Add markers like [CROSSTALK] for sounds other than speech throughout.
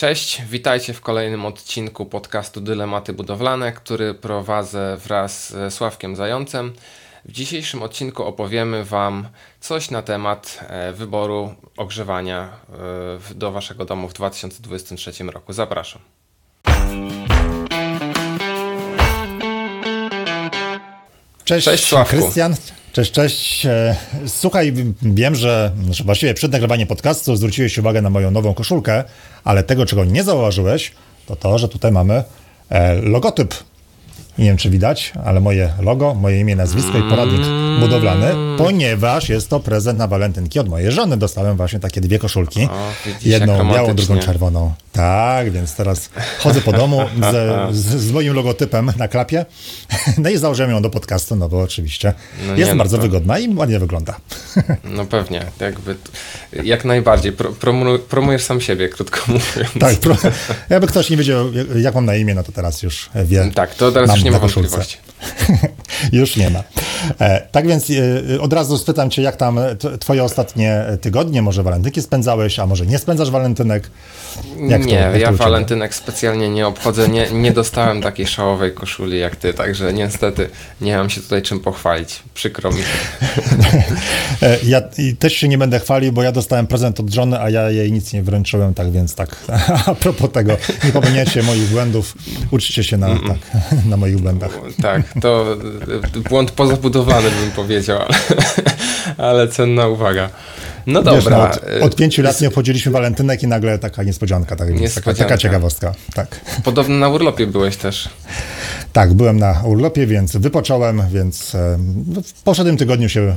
Cześć, witajcie w kolejnym odcinku podcastu Dylematy Budowlane, który prowadzę wraz ze Sławkiem Zającem. W dzisiejszym odcinku opowiemy Wam coś na temat e, wyboru ogrzewania e, do Waszego domu w 2023 roku. Zapraszam. Cześć, Cześć, Sławku. Krystian. Cześć, cześć. E, Słuchaj, wiem, że, właściwie przed nagrywaniem podcastu zwróciłeś uwagę na moją nową koszulkę, ale tego, czego nie zauważyłeś, to to, że tutaj mamy e, logotyp. Nie wiem, czy widać, ale moje logo, moje imię, nazwisko i poradnik budowlany, ponieważ jest to prezent na walentynki od mojej żony. Dostałem właśnie takie dwie koszulki. O, widzisz, Jedną białą, drugą czerwoną. Tak, więc teraz chodzę po domu [LAUGHS] z, z, z moim logotypem na klapie. [LAUGHS] No i założyłem ją do podcastu, no bo oczywiście No jest nie, no bardzo to- wygodna i ładnie wygląda. [LAUGHS] No pewnie, jakby jak najbardziej. Pro, promu, promujesz sam siebie, krótko mówiąc. Tak, pro, jakby ktoś nie wiedział, jak- mam na imię, no to teraz już wie. Tak, to teraz już nie ma na koszulce. wątpliwości. [LAUGHS] już nie ma. E, tak więc e, od razu spytam cię, jak tam twoje ostatnie tygodnie, może walentynki spędzałeś, a może nie spędzasz walentynek? Jak nie, to ja walentynek specjalnie nie obchodzę. Nie, nie dostałem takiej szałowej koszuli jak ty, także niestety nie mam się tutaj czym pochwalić. Przykro mi. [LAUGHS] E, Ja też się nie będę chwalił, bo ja dostałem prezent od żony, a ja jej nic nie wręczyłem, tak więc tak. [LAUGHS] A propos tego, nie popełniajcie moich błędów, uczcie się na, tak, [LAUGHS] na moich błędach. Tak, to błąd pozabudowany bym powiedział, ale, [LAUGHS] ale cenna uwaga. No Wiesz, dobra. no, od, od pięciu lat nie obchodziliśmy walentynek i nagle taka niespodzianka, tak, więc taka, Niespodzianka. taka ciekawostka. Tak. Podobno na urlopie byłeś też. tak, byłem na urlopie, więc wypocząłem, więc w poprzednim tygodniu się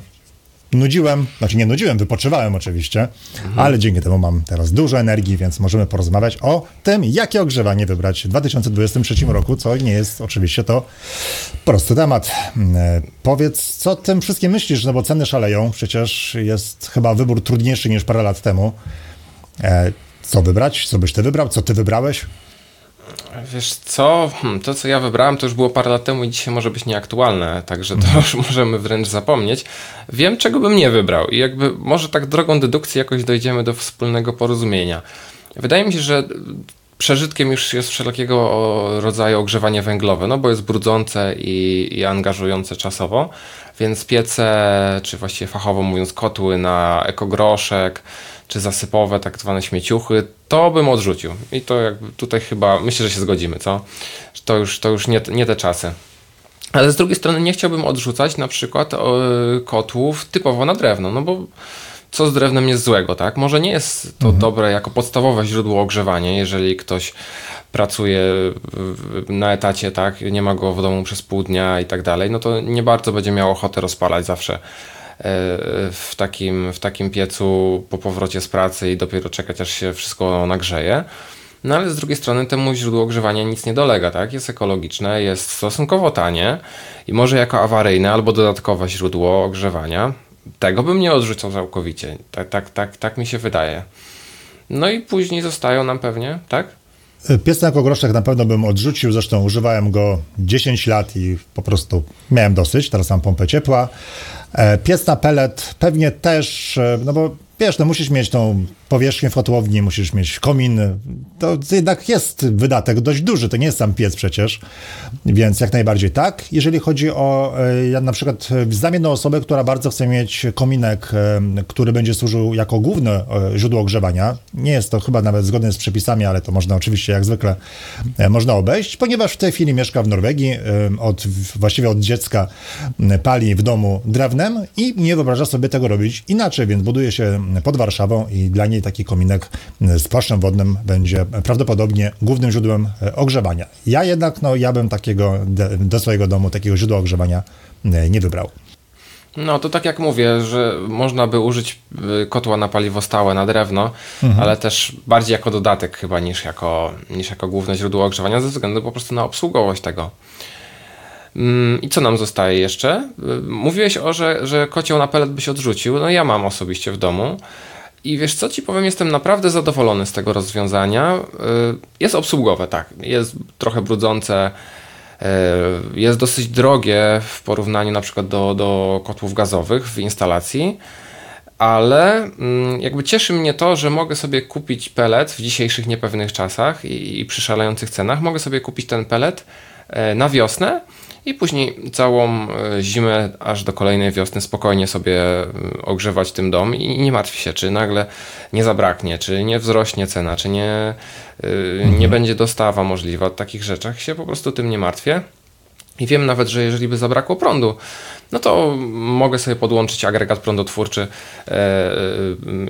nudziłem, znaczy nie nudziłem, wypoczywałem oczywiście, ale dzięki temu mam teraz dużo energii, więc możemy porozmawiać o tym, jakie ogrzewanie wybrać w 2023 roku, co nie jest oczywiście to prosty temat. E, Powiedz, co tym wszystkim myślisz, no bo ceny szaleją, przecież jest chyba wybór trudniejszy niż parę lat temu. E, Co wybrać? Co byś ty wybrał? Co ty wybrałeś? Wiesz co, hmm, to co ja wybrałem to już było parę lat temu i dzisiaj może być nieaktualne, także to już [LAUGHS] możemy wręcz zapomnieć. Wiem czego bym nie wybrał i jakby może tak drogą dedukcji jakoś dojdziemy do wspólnego porozumienia. Wydaje mi się, że przeżytkiem już jest wszelkiego rodzaju ogrzewanie węglowe, no bo jest brudzące i, i angażujące czasowo, więc piece, czy właściwie fachowo mówiąc kotły na ekogroszek, czy zasypowe, tak zwane śmieciuchy, to bym odrzucił. I to jakby tutaj chyba, myślę, że się zgodzimy, co? Że To już, to już nie, nie te czasy. Ale z drugiej strony nie chciałbym odrzucać na przykład e, kotłów typowo na drewno, no bo co z drewnem jest złego, tak? Może nie jest to dobre jako podstawowe źródło ogrzewania, jeżeli ktoś pracuje na etacie, tak? Nie ma go w domu przez pół dnia i tak dalej, no to nie bardzo będzie miał ochotę rozpalać zawsze w takim, w takim piecu po powrocie z pracy i dopiero czekać aż się wszystko nagrzeje. No ale z drugiej strony temu źródło ogrzewania nic nie dolega, tak? Jest ekologiczne, jest stosunkowo tanie i może jako awaryjne albo dodatkowe źródło ogrzewania. Tego bym nie odrzucał całkowicie. Tak, tak, tak, tak mi się wydaje. No i później zostają nam pewnie, tak? Pies na groszek na pewno bym odrzucił, zresztą używałem go 10 lat i po prostu miałem dosyć, teraz mam pompę ciepła. E, Pies na pelet pewnie też, e, no bo wiesz, no musisz mieć tą powierzchnię w kotłowni, musisz mieć komin, to jednak jest wydatek dość duży, to nie jest sam piec przecież, więc jak najbardziej tak. Jeżeli chodzi o e, ja na przykład znam jedną osobę, która bardzo chce mieć kominek, e, który będzie służył jako główne e, źródło ogrzewania. Nie jest to chyba nawet zgodne z przepisami, ale to można oczywiście jak zwykle można obejść, ponieważ w tej chwili mieszka w Norwegii, od, właściwie od dziecka pali w domu drewnem i nie wyobraża sobie tego robić inaczej, więc buduje się pod Warszawą i dla niej taki kominek z płaszczem wodnym będzie prawdopodobnie głównym źródłem e, ogrzewania. Ja jednak, no ja bym takiego do swojego domu, takiego źródła ogrzewania e, nie wybrał. No to tak jak mówię, że można by użyć y, kotła na paliwo stałe, na drewno, ale też bardziej jako dodatek chyba niż jako, niż jako główne źródło ogrzewania ze względu po prostu na obsługowość tego. Mm, I co nam zostaje jeszcze? Mówiłeś o, że, że kocioł na pelet byś odrzucił. No ja mam osobiście w domu. I wiesz co ci powiem, jestem naprawdę zadowolony z tego rozwiązania. Y, Jest obsługowe, tak. Jest trochę brudzące, y, jest dosyć drogie w porównaniu na przykład do, do kotłów gazowych w instalacji, ale mm, jakby cieszy mnie to, że mogę sobie kupić pelet w dzisiejszych niepewnych czasach i, i przy szalejących cenach. Mogę sobie kupić ten pelet e, na wiosnę i później całą e, zimę, aż do kolejnej wiosny spokojnie sobie e, ogrzewać tym dom i nie martw się, czy nagle nie zabraknie, czy nie wzrośnie cena, czy nie, mhm. nie będzie dostawa możliwa. O takich rzeczach się po prostu tym nie martwię. I wiem nawet, że jeżeli by zabrakło prądu, no to mogę sobie podłączyć agregat prądotwórczy e,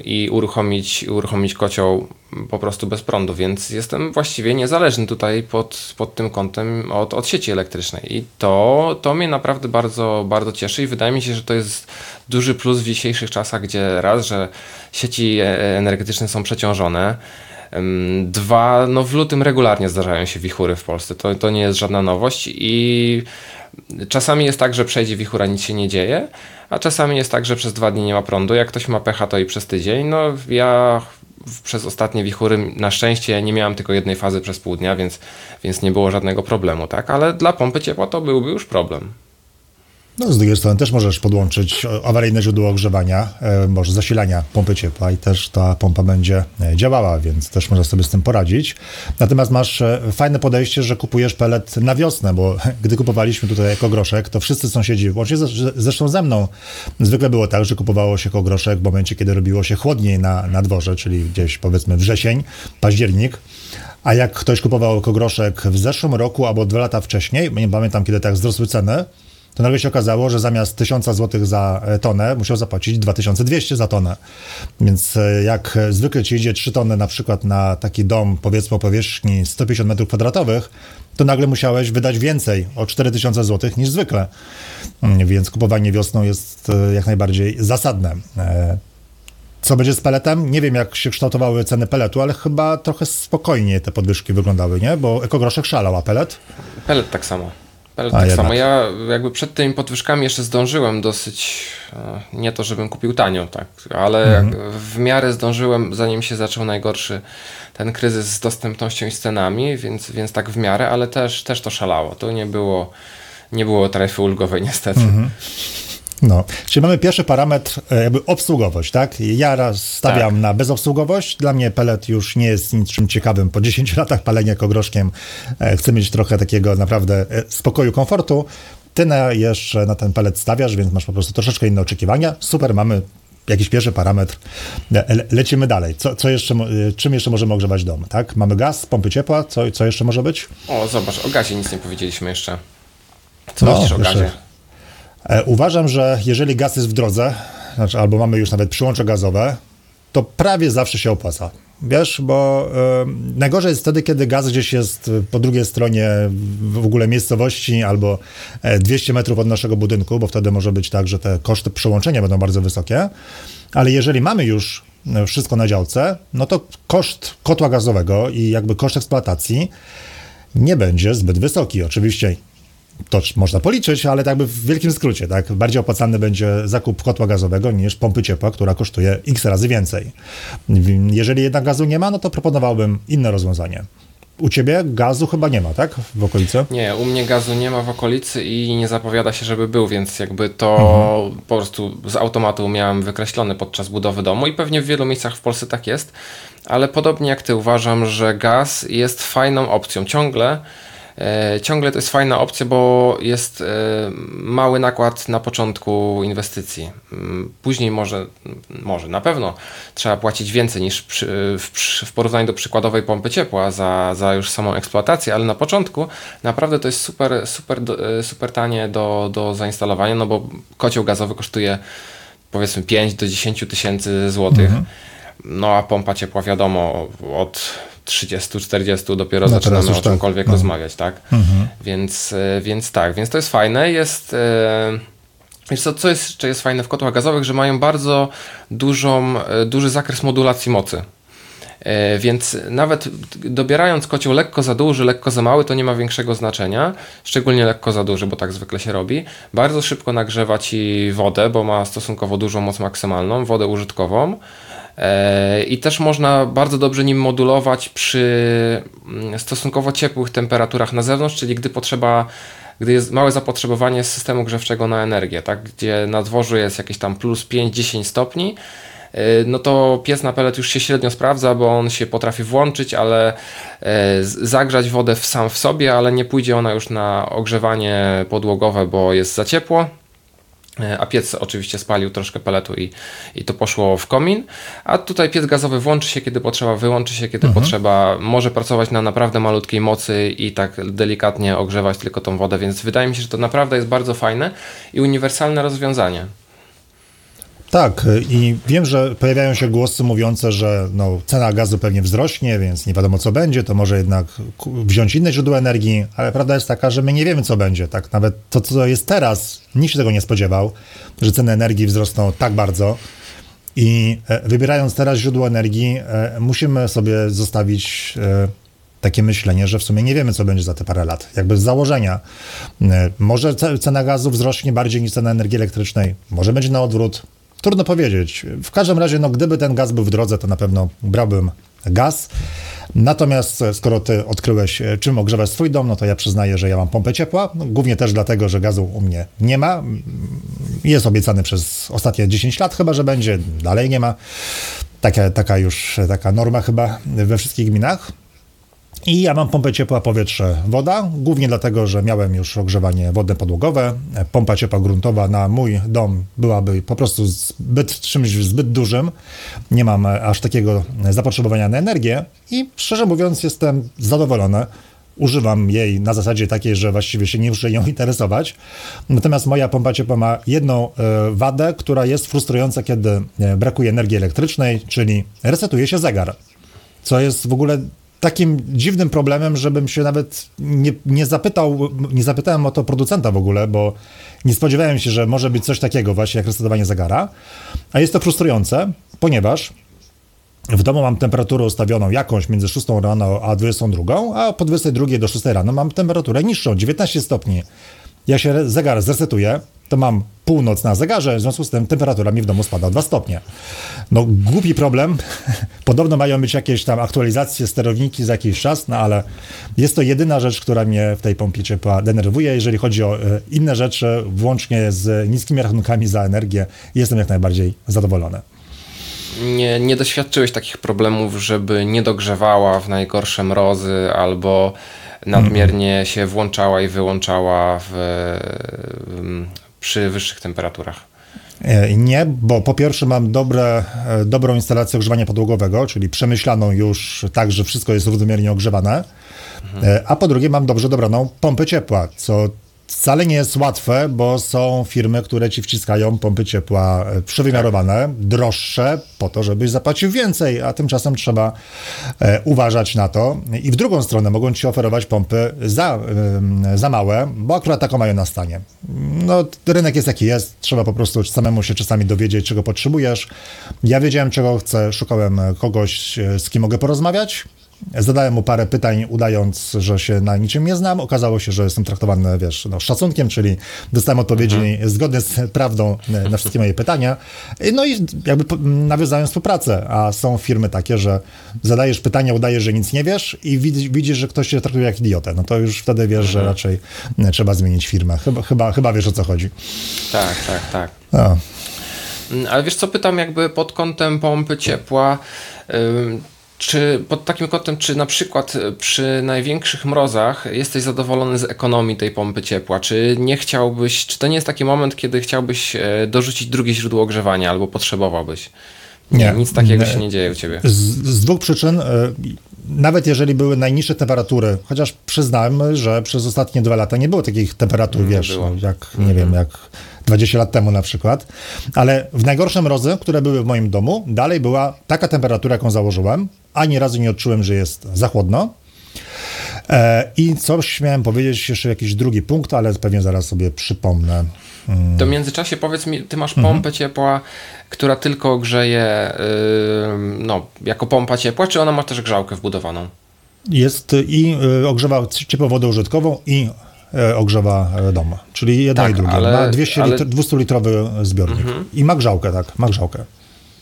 i uruchomić, uruchomić kocioł po prostu bez prądu, więc jestem właściwie niezależny tutaj pod, pod tym kątem od, od sieci elektrycznej. I to, to mnie naprawdę bardzo, bardzo cieszy i wydaje mi się, że to jest duży plus w dzisiejszych czasach, gdzie raz, że sieci e, energetyczne są przeciążone, Dwa, no w lutym regularnie zdarzają się wichury w Polsce. To, to nie jest żadna nowość i czasami jest tak, że przejdzie wichura, nic się nie dzieje, a czasami jest tak, że przez dwa dni nie ma prądu. Jak ktoś ma pecha, to i przez tydzień. No ja przez ostatnie wichury na szczęście nie miałem tylko jednej fazy przez pół dnia, więc, więc nie było żadnego problemu, tak? Ale dla pompy ciepła to byłby już problem. No, z drugiej strony też możesz podłączyć awaryjne źródło ogrzewania, e, może zasilania pompy ciepła i też ta pompa będzie e, działała, więc też możesz sobie z tym poradzić. Natomiast masz e, fajne podejście, że kupujesz pelet na wiosnę, bo [LAUGHS] gdy kupowaliśmy tutaj jako groszek, to wszyscy sąsiedzi, łącznie zresztą ze mną, zwykle było tak, że kupowało się groszek w momencie, kiedy robiło się chłodniej na, na dworze, czyli gdzieś powiedzmy wrzesień, październik. A jak ktoś kupował groszek w zeszłym roku albo dwa lata wcześniej, nie pamiętam kiedy tak wzrosły ceny, to nagle się okazało, że zamiast 1000 zł za e, tonę musiał zapłacić 2200 za tonę. Więc e, jak zwykle ci idzie 3 tony na przykład na taki dom powiedzmy o powierzchni 150 m2, to nagle musiałeś wydać więcej o 4000 zł niż zwykle. Mm, więc kupowanie wiosną jest e, jak najbardziej zasadne. Co będzie z peletem? Nie wiem, jak się kształtowały ceny peletu, ale chyba trochę spokojnie te podwyżki wyglądały, nie? Bo ekogroszek szalał, a pelet? Pelet tak samo. Ale tak jednak. samo, ja jakby przed tymi podwyżkami jeszcze zdążyłem dosyć, e, nie to żebym kupił tanio, tak, ale mhm. w miarę zdążyłem, zanim się zaczął najgorszy ten kryzys z dostępnością i z cenami, więc, więc tak w miarę, ale też, też to szalało. To nie było, nie było taryfy ulgowej niestety. Mhm. No, czyli mamy pierwszy parametr, e, jakby obsługowość, tak? Ja raz stawiam tak. na bezobsługowość. Dla mnie pelet już nie jest niczym ciekawym. Po 10 [LAUGHS] latach palenia kogroszkiem e, chcę mieć trochę takiego naprawdę e, spokoju, komfortu. Ty na, jeszcze na ten pelet stawiasz, więc masz po prostu troszeczkę inne oczekiwania. Super, mamy jakiś pierwszy parametr. Le lecimy dalej. Co, co jeszcze, czym jeszcze możemy ogrzewać dom, tak? Mamy gaz, pompy ciepła, co, co jeszcze może być? O, zobacz, o gazie nic nie powiedzieliśmy jeszcze. Co no, myślisz o gazie? E, uważam, że jeżeli gaz jest w drodze, znaczy albo mamy już nawet przyłącze gazowe, to prawie zawsze się opłaca. Wiesz, bo y, najgorzej jest wtedy, kiedy gaz gdzieś jest po drugiej stronie w ogóle miejscowości albo 200 e, metrów od naszego budynku, bo wtedy może być tak, że te koszty przyłączenia będą bardzo wysokie. Ale jeżeli mamy już wszystko na działce, no to koszt kotła gazowego i jakby koszt eksploatacji nie będzie zbyt wysoki. Oczywiście to można policzyć, ale tak by w wielkim skrócie, tak, bardziej opłacalny będzie zakup kotła gazowego niż pompy ciepła, która kosztuje x razy więcej. Jeżeli jednak gazu nie ma, no to proponowałbym inne rozwiązanie. U ciebie gazu chyba nie ma, tak? W okolicy? Nie, u mnie gazu nie ma w okolicy i nie zapowiada się, żeby był, więc jakby to mhm. po prostu z automatu miałem wykreślony podczas budowy domu i pewnie w wielu miejscach w Polsce tak jest, ale podobnie jak ty uważam, że gaz jest fajną opcją. Ciągle ciągle to jest fajna opcja, bo jest e, mały nakład na początku inwestycji. Mm, później może, może na pewno trzeba płacić więcej niż przy, w, w, porównaniu do przykładowej pompy ciepła za, za już samą eksploatację, ale na początku naprawdę to jest super, super, e, super tanie do, do zainstalowania, no bo kocioł gazowy kosztuje powiedzmy 5 do 10 tysięcy złotych. Mhm. No a pompa ciepła wiadomo od 30-40 dopiero no zaczynamy o czymkolwiek tak. no. rozmawiać, tak? Mhm. Więc, e, więc tak, więc to jest fajne. Jest. E, wiesz co, co jest, czy jest fajne w kotłach gazowych, że mają bardzo dużą, e, duży zakres modulacji mocy. Więc nawet dobierając kocioł lekko za duży, lekko za mały, to nie ma większego znaczenia, szczególnie lekko za duży, bo tak zwykle się robi. Bardzo szybko nagrzewa ci wodę, bo ma stosunkowo dużą moc maksymalną, wodę użytkową. E, I też można bardzo dobrze nim modulować przy mm, stosunkowo ciepłych temperaturach na zewnątrz, czyli gdy potrzeba gdy jest małe zapotrzebowanie systemu grzewczego na energię, tak? gdzie na dworzu jest jakieś tam plus 5-10 stopni, y, no to piec na pelet już się średnio sprawdza, bo on się potrafi włączyć, ale y, zagrzać wodę sam w sobie, ale nie pójdzie ona już na ogrzewanie podłogowe, bo jest za ciepło. E, a piec oczywiście spalił troszkę peletu i, i to poszło w komin. A tutaj piec gazowy włączy się kiedy potrzeba, wyłączy się kiedy mhm. potrzeba, może pracować na naprawdę malutkiej mocy i tak delikatnie ogrzewać tylko tą wodę, więc wydaje mi się, że to naprawdę jest bardzo fajne i uniwersalne rozwiązanie. Tak, i wiem, że pojawiają się głosy mówiące, że no, cena gazu pewnie wzrośnie, więc nie wiadomo co będzie, to może jednak wziąć inne źródła energii, ale prawda jest taka, że my nie wiemy co będzie. Tak, nawet to, co jest teraz, nikt się tego nie spodziewał, że ceny energii wzrosną tak bardzo. I e, wybierając teraz źródło energii, e, musimy sobie zostawić e, takie myślenie, że w sumie nie wiemy, co będzie za te parę lat. Jakby z założenia. Może cena gazu wzrośnie bardziej niż cena energii elektrycznej, może będzie na odwrót, Trudno powiedzieć. W każdym razie, no, gdyby ten gaz był w drodze, to na pewno brałbym gaz. Natomiast e, skoro ty odkryłeś, e, czym ogrzewasz swój dom, no to ja przyznaję, że ja mam pompę ciepła. No, głównie też dlatego, że gazu u mnie nie ma. Jest obiecany przez ostatnie 10 lat chyba, że będzie. Dalej nie ma. Taka, taka już taka norma chyba we wszystkich gminach. I ja mam pompę ciepła powietrze woda, głównie dlatego, że miałem już ogrzewanie wodne podłogowe. Pompa ciepła gruntowa na mój dom byłaby po prostu zbyt, czymś zbyt dużym. Nie mam aż takiego zapotrzebowania na energię i szczerze mówiąc jestem zadowolony. Używam jej na zasadzie takiej, że właściwie się nie muszę ją [LAUGHS] interesować. Natomiast moja pompa ciepła ma jedną e, wadę, która jest frustrująca, kiedy e, brakuje energii elektrycznej, czyli resetuje się zegar. Co jest w ogóle takim dziwnym problemem, żebym się nawet nie, nie zapytał, nie zapytałem o to producenta w ogóle, bo nie spodziewałem się, że może być coś takiego właśnie jak resetowanie zegara, a jest to frustrujące, ponieważ w domu mam temperaturę ustawioną jakąś między 6 rano a 22, a po 22 do 6 rano mam temperaturę niższą, 19 stopni. Jak się zegar zresetuje, to mam północ na zegarze, w związku z tym temperatura mi w domu spada o 2 stopnie. No głupi problem. [LAUGHS] Podobno mają być jakieś tam aktualizacje, sterowniki za jakiś czas, no ale jest to jedyna rzecz, która mnie w tej pompie ciepła denerwuje. Jeżeli chodzi o e, inne rzeczy, włącznie z niskimi rachunkami za energię, jestem jak najbardziej zadowolony. Nie, nie doświadczyłeś takich problemów, żeby nie dogrzewała w najgorsze mrozy albo nadmiernie się włączała i wyłączała w, przy wyższych temperaturach? E, nie, bo po pierwsze mam dobre, e, dobrą instalację ogrzewania podłogowego, czyli przemyślaną już tak, że wszystko jest równomiernie ogrzewane, mhm. a po drugie mam dobrze dobraną pompę ciepła, co Wcale nie jest łatwe, bo są firmy, które ci wciskają pompy ciepła e, przewymiarowane, droższe, po to, żebyś zapłacił więcej, a tymczasem trzeba e, uważać na to. I w drugą stronę mogą ci oferować pompy za, e, za małe, bo akurat taką mają na stanie. No, rynek jest jaki jest, trzeba po prostu samemu się czasami dowiedzieć, czego potrzebujesz. Ja wiedziałem, czego chcę, szukałem kogoś, e, z kim mogę porozmawiać. Zadałem mu parę pytań, udając, że się na niczym nie znam. Okazało się, że jestem traktowany, wiesz, no, szacunkiem, czyli dostałem odpowiedzi mhm. zgodne z prawdą na wszystkie moje pytania. No i jakby nawiązałem współpracę, a są firmy takie, że zadajesz pytania, udajesz, że nic nie wiesz i widzisz, że ktoś cię traktuje jak idiotę. No to już wtedy wiesz, że mhm. raczej trzeba zmienić firmę. Chyba, chyba, chyba wiesz, o co chodzi. Tak, tak, tak. No. Ale wiesz co, pytam jakby pod kątem pompy ciepła, czy pod takim kątem, czy na przykład e, przy największych mrozach jesteś zadowolony z ekonomii tej pompy ciepła? Czy nie chciałbyś, czy to nie jest taki moment, kiedy chciałbyś e, dorzucić drugie źródło ogrzewania albo potrzebowałbyś? Nie, nie nic takiego nie. się nie dzieje u ciebie. Z, z dwóch przyczyn. Nawet jeżeli były najniższe temperatury, chociaż przyznałem, że przez ostatnie dwa lata nie było takich temperatur, nie wiesz, było. jak, nie mm -hmm. wiem, jak 20 lat temu na przykład, ale w najgorsze mrozy, które były w moim domu, dalej była taka temperatura, jaką założyłem, ani razu nie odczułem, że jest za chłodno. E, I coś miałem powiedzieć, jeszcze jakiś drugi punkt, ale pewnie zaraz sobie przypomnę. Hmm. To w międzyczasie powiedz mi, ty masz pompę mhm. ciepła, która tylko grzeje yy, no, jako pompa ciepła, czy ona ma też grzałkę wbudowaną? Jest i y, ogrzewa ciepłą wodę użytkową i y, ogrzewa dom, czyli jedno tak, i drugie. Ale, ma 200 ale... 200-litrowy zbiornik mhm. i ma grzałkę, tak, ma grzałkę.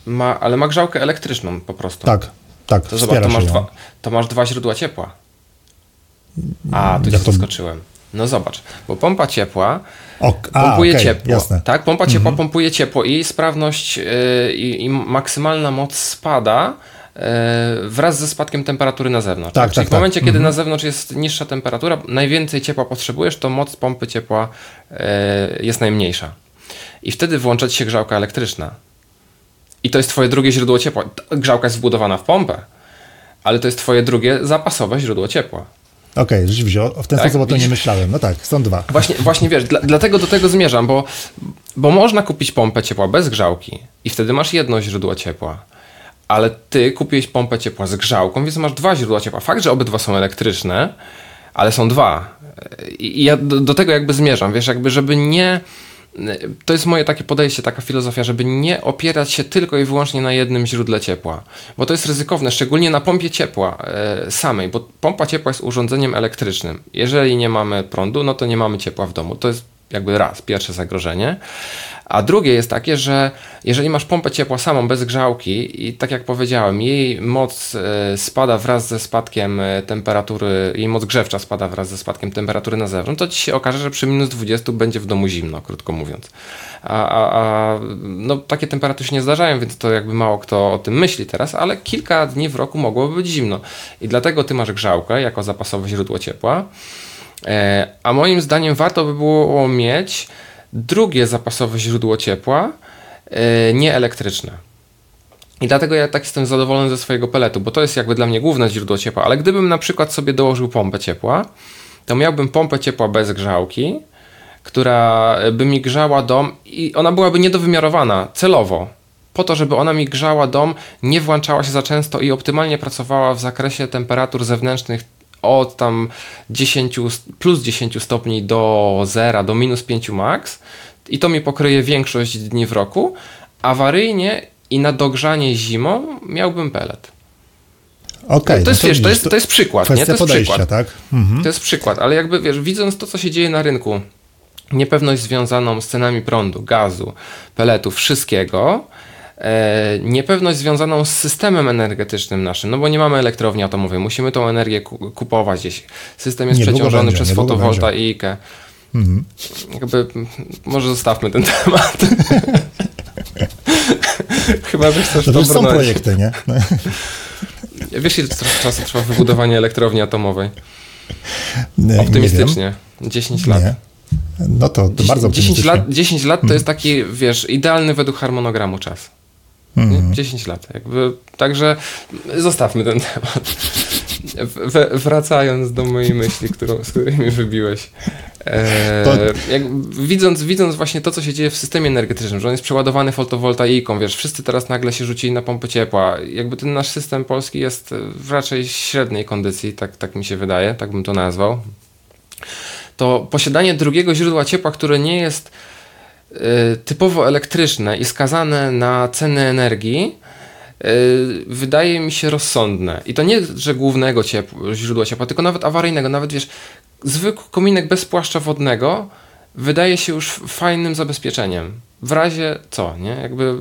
Ma, ale ma grzałkę elektryczną po prostu. Tak, tak, to zobacz, to masz, dwa, to masz dwa źródła ciepła. A, tu ja to skoczyłem. No zobacz, bo pompa ciepła O, a, pompuje okej, ciepło. Jasne. Tak, pompa ciepła pompuje ciepło i sprawność yy, i, i maksymalna moc spada yy, wraz ze spadkiem temperatury na zewnątrz. Tak, Czyli tak, w tak. momencie, kiedy na zewnątrz jest niższa temperatura, najwięcej ciepła potrzebujesz, to moc pompy ciepła yy, jest najmniejsza. I wtedy włącza ci się grzałka elektryczna. I to jest twoje drugie źródło ciepła. Grzałka jest wbudowana w pompę, ale to jest twoje drugie zapasowe źródło ciepła. Okej, rzeczywiście, o- w ten Tak, sposób o to nie myślałem. No tak, są dwa. Właśnie, właśnie wiesz, dla, dlatego do tego zmierzam, bo, bo można kupić pompę ciepła bez grzałki i wtedy masz jedno źródło ciepła. Ale ty kupiłeś pompę ciepła z grzałką, więc masz dwa źródła ciepła. Fakt, że obydwa są elektryczne, ale są dwa. I i ja do, do tego jakby zmierzam, wiesz, jakby żeby nie... To jest moje takie podejście, taka filozofia, żeby nie opierać się tylko i wyłącznie na jednym źródle ciepła, bo to jest ryzykowne, szczególnie na pompie ciepła e, samej, bo pompa ciepła jest urządzeniem elektrycznym. Jeżeli nie mamy prądu, no to nie mamy ciepła w domu. To jest jakby raz, pierwsze zagrożenie. A drugie jest takie, że jeżeli masz pompę ciepła samą, bez grzałki i tak jak powiedziałem, jej moc e, spada wraz ze spadkiem e, temperatury, jej moc grzewcza spada wraz ze spadkiem temperatury na zewnątrz, to ci się okaże, że przy minus 20 będzie w domu zimno, krótko mówiąc. A, a, a no, takie temperatury się nie zdarzają, więc to jakby mało kto o tym myśli teraz, ale kilka dni w roku mogłoby być zimno. I dlatego ty masz grzałkę jako zapasowe źródło ciepła. E, A moim zdaniem warto by było mieć drugie zapasowe źródło ciepła, e, nie elektryczne. I dlatego ja tak jestem zadowolony ze swojego peletu, bo to jest jakby dla mnie główne źródło ciepła. Ale gdybym na przykład sobie dołożył pompę ciepła, to miałbym pompę ciepła bez grzałki, która by mi grzała dom i ona byłaby niedowymiarowana celowo. Po to, żeby ona mi grzała dom, nie włączała się za często i optymalnie pracowała w zakresie temperatur zewnętrznych od tam 10, plus 10 stopni do 0, do minus 5 max. I to mi pokryje większość dni w roku. Awaryjnie i na dogrzanie zimą miałbym pelet. Okej. to jest, no wiesz, to jest, to jest przykład, nie? To jest przykład. tak? Mhm. To jest przykład, ale jakby wiesz, widząc to, co się dzieje na rynku, niepewność związaną z cenami prądu, gazu, peletów, wszystkiego, niepewność związaną z systemem energetycznym naszym, no bo nie mamy elektrowni atomowej, musimy tą energię ku- kupować gdzieś. System jest Niedługo przeciążony będzie, przez fotowoltaikę. Jakby, m, może zostawmy ten temat. [LAUGHS] Chyba, że chcesz No to to są brnąć. projekty, nie? No, [LAUGHS] [LAUGHS] Wiesz, ile czasu trwa wybudowanie elektrowni atomowej? nie- Optymistycznie. 10 Nie, lat. nie. No to, to bardzo 10 optymistycznie. lat, 10 lat to jest taki, wiesz, idealny według harmonogramu czas. Mhm. Nie? 10 lat. Jakby, także zostawmy ten temat. W, wracając do mojej myśli, którą, z której mi wybiłeś. E, To- jak, widząc, widząc właśnie to, co się dzieje w systemie energetycznym, że on jest przeładowany fotowoltaiką, wiesz, wszyscy teraz nagle się rzucili na pompy ciepła. Jakby ten nasz system polski jest w raczej średniej kondycji, tak, tak mi się wydaje, tak bym to nazwał. To posiadanie drugiego źródła ciepła, które nie jest typowo elektryczne i skazane na ceny energii, y, wydaje mi się rozsądne. I to nie, że głównego źródła ciepła, tylko nawet awaryjnego. Nawet wiesz, zwykły kominek bez płaszcza wodnego wydaje się już fajnym zabezpieczeniem. W razie co, nie? Jakby,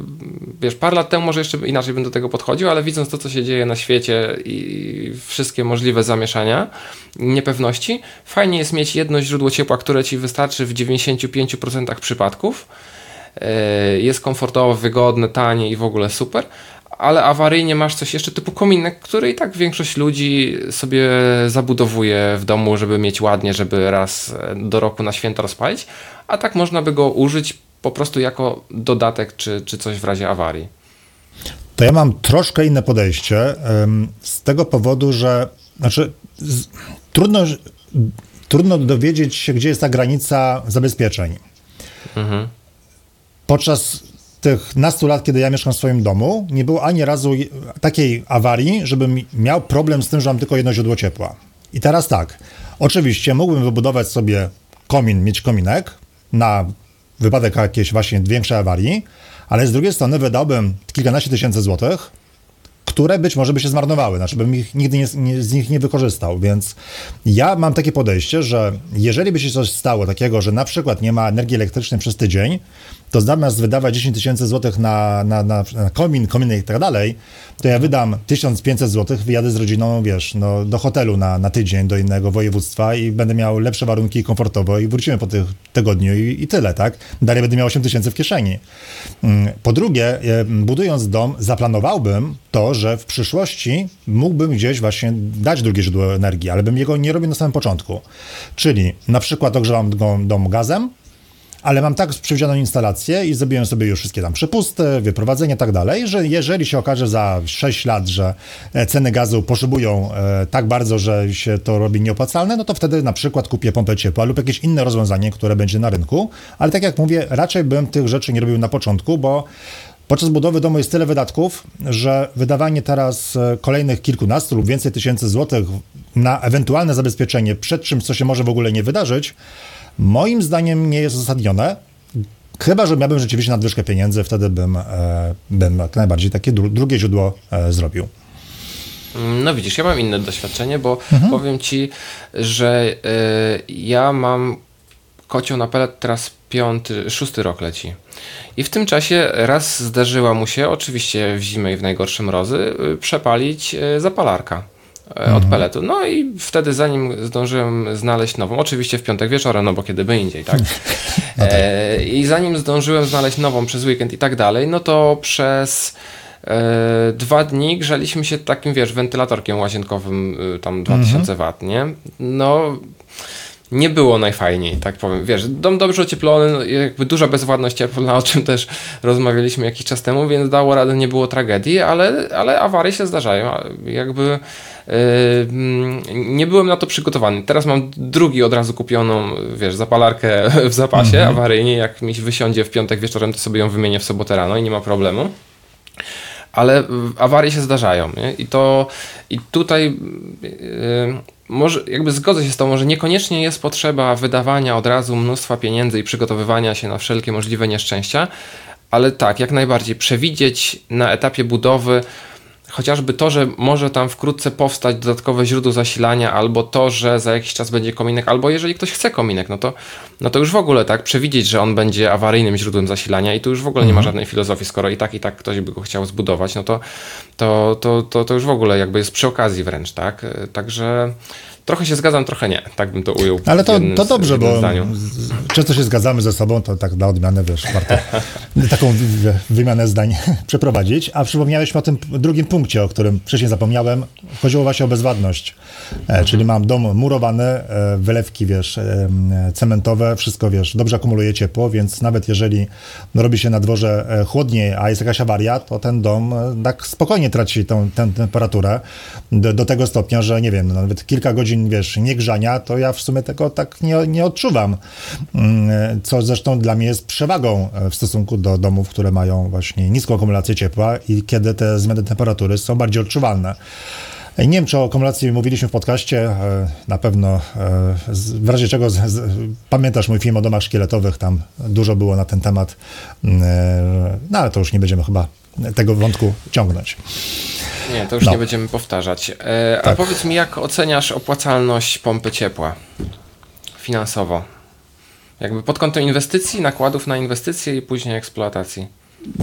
wiesz, parę lat temu może jeszcze inaczej bym do tego podchodził, ale widząc to, co się dzieje na świecie i wszystkie możliwe zamieszania, niepewności, fajnie jest mieć jedno źródło ciepła, które ci wystarczy w 95% przypadków. E, Jest komfortowo, wygodne, tanie i w ogóle super, ale awaryjnie masz coś jeszcze typu kominek, który i tak większość ludzi sobie zabudowuje w domu, żeby mieć ładnie, żeby raz do roku na święta rozpalić, a tak można by go użyć po prostu jako dodatek czy, czy coś w razie awarii. To ja mam troszkę inne podejście z tego powodu, że znaczy z, trudno, trudno dowiedzieć się, gdzie jest ta granica zabezpieczeń. Podczas tych nastu lat, kiedy ja mieszkam w swoim domu, nie było ani razu takiej awarii, żebym miał problem z tym, że mam tylko jedno źródło ciepła. I teraz tak, oczywiście mógłbym wybudować sobie komin, mieć kominek na wypadek jakiejś właśnie większej awarii, ale z drugiej strony wydałbym kilkanaście tysięcy złotych, które być może by się zmarnowały, znaczy bym ich nigdy nie, nie, z nich nie wykorzystał, więc ja mam takie podejście, że jeżeli by się coś stało takiego, że na przykład nie ma energii elektrycznej przez tydzień, to zamiast wydawać 10 tysięcy złotych na, na, na, komin, kominy i tak dalej, to ja wydam 1500 złotych, wyjadę z rodziną, wiesz, no, do hotelu na, na tydzień, do innego województwa i będę miał lepsze warunki komfortowo i wrócimy po tych tygodniu i, i tyle, tak? Dalej będę miał 8 tysięcy w kieszeni. Mm, po drugie, e, budując dom, zaplanowałbym to, że w przyszłości mógłbym gdzieś właśnie dać drugie źródło energii, ale bym jego nie robił na samym początku. Czyli na przykład ogrzewam dom gazem, ale mam tak przewidzianą instalację i zrobiłem sobie już wszystkie tam przepusty, wyprowadzenie i tak dalej, że jeżeli się okaże za 6 lat, że e, ceny gazu poszybują e, tak bardzo, że się to robi nieopłacalne, no to wtedy na przykład kupię pompę ciepła lub jakieś inne rozwiązanie, które będzie na rynku, ale tak jak mówię, raczej bym tych rzeczy nie robił na początku, bo Podczas budowy domu jest tyle wydatków, że wydawanie teraz e, kolejnych kilkunastu lub więcej tysięcy złotych na ewentualne zabezpieczenie przed czymś, co się może w ogóle nie wydarzyć, moim zdaniem nie jest uzasadnione. Chyba, że miałbym rzeczywiście nadwyżkę pieniędzy, wtedy bym, e, bym jak najbardziej takie dru drugie źródło e, zrobił. No widzisz, ja mam inne doświadczenie, bo mhm. powiem ci, że y, ja mam kocioł na pelet teraz piąty, szósty rok leci. I w tym czasie raz zdarzyła mu się, oczywiście w zimę i w najgorsze mrozy, przepalić zapalarka. E, od mhm. peletu. No i wtedy zanim zdążyłem znaleźć nową, oczywiście w piątek wieczorem, no bo kiedy by indziej, tak? [LAUGHS] no tak. E, I zanim zdążyłem znaleźć nową przez weekend i tak dalej, no to przez e, dwa dni grzaliśmy się takim, wiesz, wentylatorkiem łazienkowym, y, tam 2000 mhm. W, nie? No nie było najfajniej, tak powiem. Wiesz, dom dobrze ocieplony, no, jakby duża bezwładność cieplna, o czym też rozmawialiśmy jakiś czas temu, więc dało radę, nie było tragedii, ale, ale awarie się zdarzają. Jakby yy, nie byłem na to przygotowany. Teraz mam drugi od razu kupioną, wiesz, zapalarkę w zapasie mhm. awaryjnie. Jak mi wysiądzie w piątek wieczorem, to sobie ją wymienię w sobotę rano i nie ma problemu ale awarie się zdarzają. Nie? I to i tutaj yy, może jakby zgodzę się z tobą, że niekoniecznie jest potrzeba wydawania od razu mnóstwa pieniędzy i przygotowywania się na wszelkie możliwe nieszczęścia, ale tak, jak najbardziej przewidzieć na etapie budowy chociażby to, że może tam wkrótce powstać dodatkowe źródło zasilania, albo to, że za jakiś czas będzie kominek, albo jeżeli ktoś chce kominek, no to, no to już w ogóle tak, przewidzieć, że on będzie awaryjnym źródłem zasilania i tu już w ogóle nie ma mhm. żadnej filozofii, skoro i tak, i tak ktoś by go chciał zbudować, no to, to, to, to, to już w ogóle jakby jest przy okazji wręcz, tak? Także Trochę się zgadzam, trochę nie, tak bym to ujął. Ale to, to dobrze, bo zdaniu. często się zgadzamy ze sobą, to tak dla odmiany, wiesz, warto [LAUGHS] taką wymianę zdań [LAUGHS] przeprowadzić. A przypomniałeś o tym drugim punkcie, o którym wcześniej zapomniałem. Chodziło właśnie o bezwadność. E, czyli mam dom murowany, e, wylewki, wiesz, e, cementowe, wszystko, wiesz, dobrze akumuluje ciepło, więc nawet jeżeli robi się na dworze chłodniej, a jest jakaś awaria, to ten dom tak spokojnie traci tą, tę temperaturę do, do tego stopnia, że nie wiem, no nawet kilka godzin godzin, wiesz, niegrzania, to ja w sumie tego tak nie, nie odczuwam. Mm, co zresztą dla mnie jest przewagą e, w stosunku do domów, które mają właśnie niską akumulację ciepła i kiedy te zmiany temperatury są bardziej odczuwalne. Nie wiem, czy o akumulacji mówiliśmy w podcaście, e, na pewno e, w razie czego z, z, pamiętasz mój film o domach szkieletowych, tam dużo było na ten temat, mm, no ale to już nie będziemy chyba tego wątku ciągnąć. Nie, to już no. nie będziemy powtarzać. E, tak. A powiedz mi, jak oceniasz opłacalność pompy ciepła finansowo? Jakby pod kątem inwestycji, nakładów na inwestycje i później eksploatacji.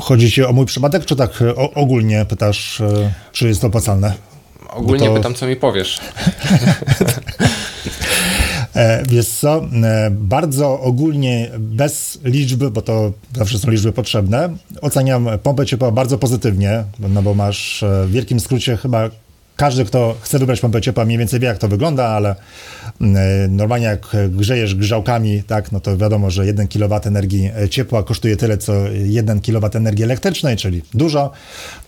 Chodzi ci o mój przypadek, czy tak o, ogólnie pytasz, e, czy jest to opłacalne? Ogólnie to... pytam, co mi powiesz. [LAUGHS] E, wiesz co, e, bardzo ogólnie, bez liczby, bo to zawsze są liczby potrzebne, oceniam pompę ciepła bardzo pozytywnie, no bo masz e, w wielkim skrócie chyba każdy, kto chce wybrać pompę ciepła, mniej więcej wie, jak to wygląda, ale mm, normalnie jak grzejesz grzałkami, tak, no to wiadomo, że 1 kW energii ciepła kosztuje tyle, co 1 kW energii elektrycznej, czyli dużo.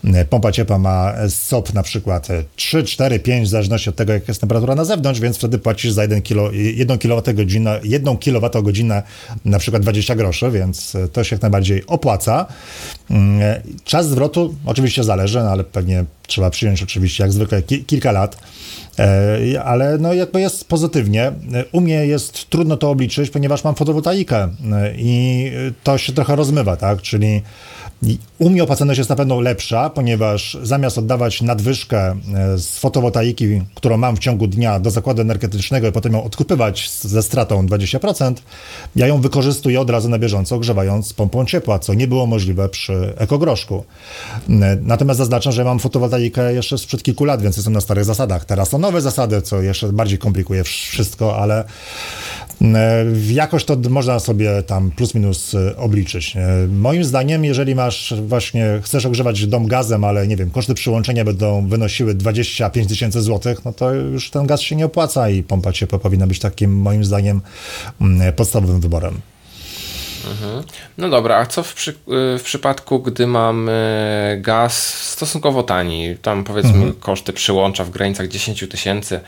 E, pompa ciepła ma SOP na przykład 3, 4, 5, w zależności od tego, jaka jest temperatura na zewnątrz, więc wtedy płacisz za 1 kilo, 1 kWh, 1 kWh na przykład 20 groszy, więc to się jak najbardziej opłaca. Mm, czas zwrotu oczywiście zależy, no ale pewnie trzeba przyjąć oczywiście jak zwykle ki kilka lat, e, ale no jakby jest pozytywnie. U mnie jest trudno to obliczyć, ponieważ mam fotowoltaikę e, i to się trochę rozmywa, tak, czyli U mnie opłacalność jest na pewno lepsza, ponieważ zamiast oddawać nadwyżkę e, z fotowoltaiki, którą mam w ciągu dnia do zakładu energetycznego i potem ją odkupywać ze stratą 20%, ja ją wykorzystuję od razu na bieżąco, ogrzewając pompą ciepła, co nie było możliwe przy ekogroszku. E, Natomiast zaznaczam, że mam fotowoltaikę jeszcze sprzed kilku lat, więc jestem na starych zasadach. Teraz są nowe zasady, co jeszcze bardziej komplikuje wszystko, ale E, Jakoś to można sobie tam plus minus obliczyć. Moim zdaniem, jeżeli masz właśnie, chcesz ogrzewać dom gazem, ale nie wiem, koszty przyłączenia będą wynosiły 25 tysięcy złotych, no to już ten gaz się nie opłaca i pompa ciepła powinna być takim moim zdaniem mm, podstawowym wyborem. No dobra, a co w, przy, y, w przypadku, gdy mamy gaz stosunkowo tani? Tam powiedzmy koszty przyłącza w granicach 10 tysięcy.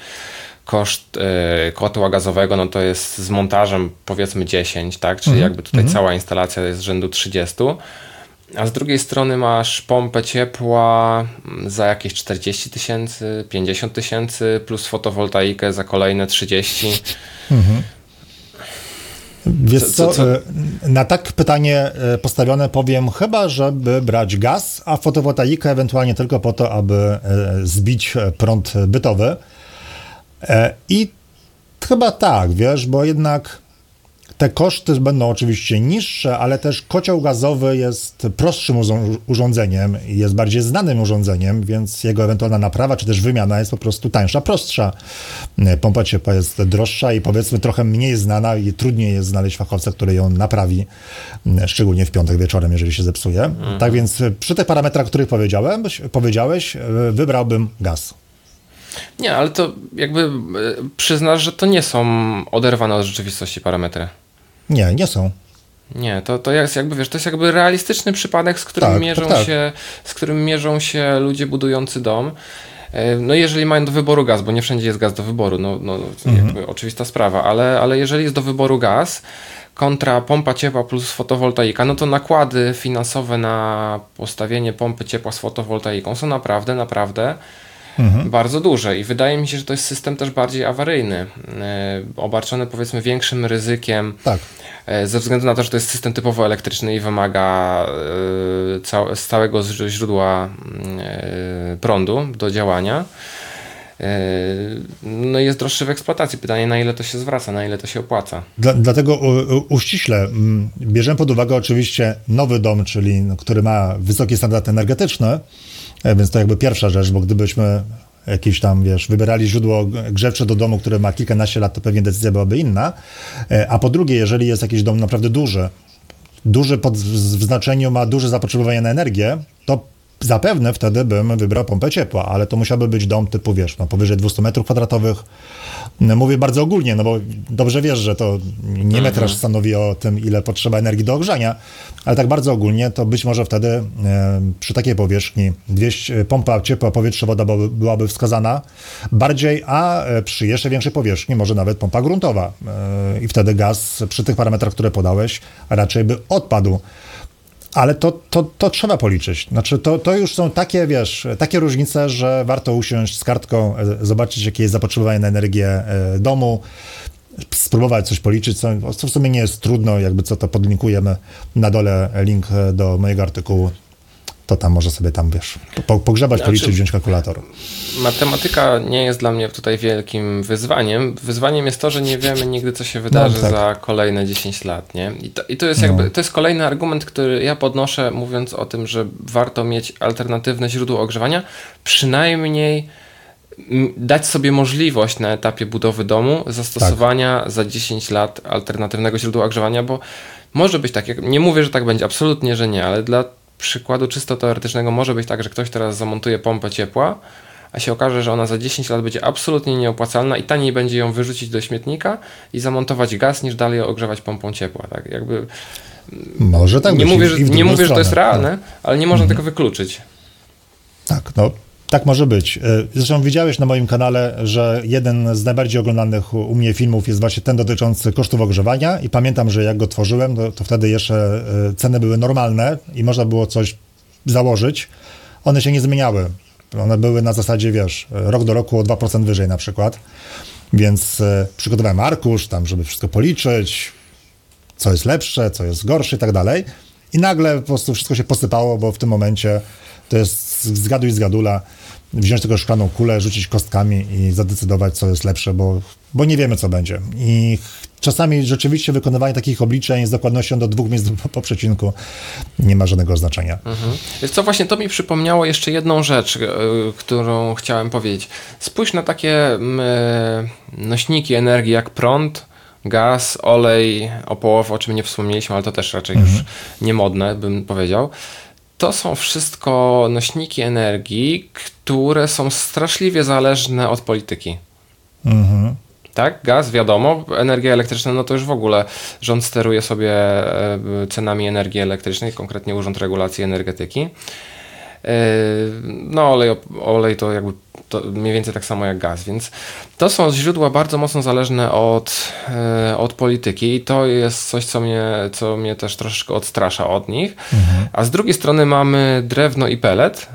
Koszt y, kotła gazowego, no to jest z montażem powiedzmy 10, tak? Czyli jakby tutaj cała instalacja jest rzędu 30. A z drugiej strony masz pompę ciepła mm, za jakieś 40 tysięcy, 50 tysięcy, plus fotowoltaikę za kolejne 30. Wiesz Co- co, co- e, na tak pytanie e, postawione powiem chyba, żeby brać gaz, a fotowoltaikę ewentualnie tylko po to, aby e, zbić prąd bytowy. I chyba tak, wiesz, bo jednak te koszty będą oczywiście niższe, ale też kocioł gazowy jest prostszym urząd- urządzeniem i jest bardziej znanym urządzeniem, więc jego ewentualna naprawa czy też wymiana jest po prostu tańsza, prostsza. E, Pompa ciepła jest droższa i powiedzmy trochę mniej znana i trudniej jest znaleźć fachowca, który ją naprawi, m, szczególnie w piątek wieczorem, jeżeli się zepsuje. Tak więc e, przy tych parametrach, których powiedziałem, powiedziałeś, e, wybrałbym gaz. Nie, ale to jakby y, przyznasz, że to nie są oderwane od rzeczywistości parametry. Nie, nie są. Nie, to, to jest jakby, wiesz, to jest jakby realistyczny przypadek, z którym, Tak, mierzą, tak. Się, z którym mierzą się ludzie budujący dom. E, No jeżeli mają do wyboru gaz, bo nie wszędzie jest gaz do wyboru, no, no Mhm. jakby oczywista sprawa, ale, ale jeżeli jest do wyboru gaz kontra pompa ciepła plus fotowoltaika, no to nakłady finansowe na postawienie pompy ciepła z fotowoltaiką są naprawdę, naprawdę Mhm. bardzo duże i wydaje mi się, że to jest system też bardziej awaryjny, e, obarczony powiedzmy większym ryzykiem, Tak. E, Ze względu na to, że to jest system typowo elektryczny i wymaga e, cał- stałego źró- źródła mm, prądu do działania. E, No jest droższy w eksploatacji. Pytanie, na ile to się zwraca, na ile to się opłaca. Dla, dlatego uściśle mm, bierzemy pod uwagę oczywiście nowy dom, czyli no, który ma wysoki standard energetyczny, e, więc to jakby pierwsza rzecz, bo gdybyśmy jakieś tam, wiesz, wybierali źródło grzewcze do domu, które ma kilkanaście lat, to pewnie decyzja byłaby inna. E, A po drugie, jeżeli jest jakiś dom naprawdę duży, duży pod, w znaczeniu ma duże zapotrzebowanie na energię, to zapewne wtedy bym wybrał pompę ciepła, ale to musiałby być dom typu, wiesz, no, powyżej 200 metrów kwadratowych. No, Mówię bardzo ogólnie, no bo dobrze wiesz, że to nie metraż stanowi o tym, ile potrzeba energii do ogrzania, ale tak bardzo ogólnie, to być może wtedy e, przy takiej powierzchni 200, pompa ciepła, powietrze, woda byłaby, byłaby wskazana bardziej, a e, przy jeszcze większej powierzchni może nawet pompa gruntowa. E, I wtedy gaz przy tych parametrach, które podałeś, raczej by odpadł. Ale to, to, to trzeba policzyć. Znaczy, to, to już są takie, wiesz, takie różnice, że warto usiąść z kartką, e, zobaczyć, jakie jest zapotrzebowanie na energię e, domu, spróbować coś policzyć, co, w sumie nie jest trudno, jakby co to podlinkujemy na dole link e, do mojego artykułu, to tam może sobie tam, wiesz, po, pogrzebać, Znaczy- policzyć, wziąć kalkulator. Matematyka nie jest dla mnie tutaj wielkim wyzwaniem. Wyzwaniem jest to, że nie wiemy nigdy, co się wydarzy tak. za kolejne 10 lat. Nie? I, to, I to jest jakby to jest kolejny argument, który ja podnoszę, mówiąc o tym, że warto mieć alternatywne źródło ogrzewania, przynajmniej dać sobie możliwość na etapie budowy domu zastosowania za 10 lat alternatywnego źródła ogrzewania, bo może być tak, jak, nie mówię, że tak będzie, absolutnie, że nie, ale dla przykładu czysto teoretycznego może być tak, że ktoś teraz zamontuje pompę ciepła, a się okaże, że ona za 10 lat będzie absolutnie nieopłacalna i taniej będzie ją wyrzucić do śmietnika i zamontować gaz, niż dalej ogrzewać pompą ciepła. Tak? Jakby Może tak nie być. mówię, że, nie mówię że to jest stronę. realne, ale nie można tego wykluczyć. Tak, no tak może być. E, Zresztą widziałeś na moim kanale, że jeden z najbardziej oglądanych u mnie filmów jest właśnie ten dotyczący kosztów ogrzewania i pamiętam, że jak go tworzyłem, to, to wtedy jeszcze e, ceny były normalne i można było coś założyć. One się nie zmieniały. One były na zasadzie, wiesz, rok do roku o 2% wyżej na przykład. Więc e, przygotowałem arkusz tam, żeby wszystko policzyć, co jest lepsze, co jest gorsze i tak dalej. i nagle po prostu wszystko się posypało, bo w tym momencie to jest zgaduj z gadula, wziąć tego szklaną kulę, rzucić kostkami i zadecydować, co jest lepsze, bo, bo nie wiemy, co będzie. I czasami rzeczywiście wykonywanie takich obliczeń z dokładnością do dwóch miejsc po, po przecinku nie ma żadnego znaczenia. Mhm. Co właśnie to mi przypomniało jeszcze jedną rzecz, yy, którą chciałem powiedzieć. Spójrz na takie yy, nośniki energii jak prąd, gaz, olej opołowy, o czym nie wspomnieliśmy, ale to też raczej mhm. już niemodne, bym powiedział. To są wszystko nośniki energii, które są straszliwie zależne od polityki. Mhm. Tak, gaz, wiadomo, energia elektryczna, no to już w ogóle rząd steruje sobie e, cenami energii elektrycznej, konkretnie Urząd Regulacji Energetyki. E, no, olej, olej to jakby to mniej więcej tak samo jak gaz, więc to są źródła bardzo mocno zależne od, e, od polityki i to jest coś, co mnie, co mnie też troszeczkę odstrasza od nich. Mhm. A z drugiej strony mamy drewno i pelet,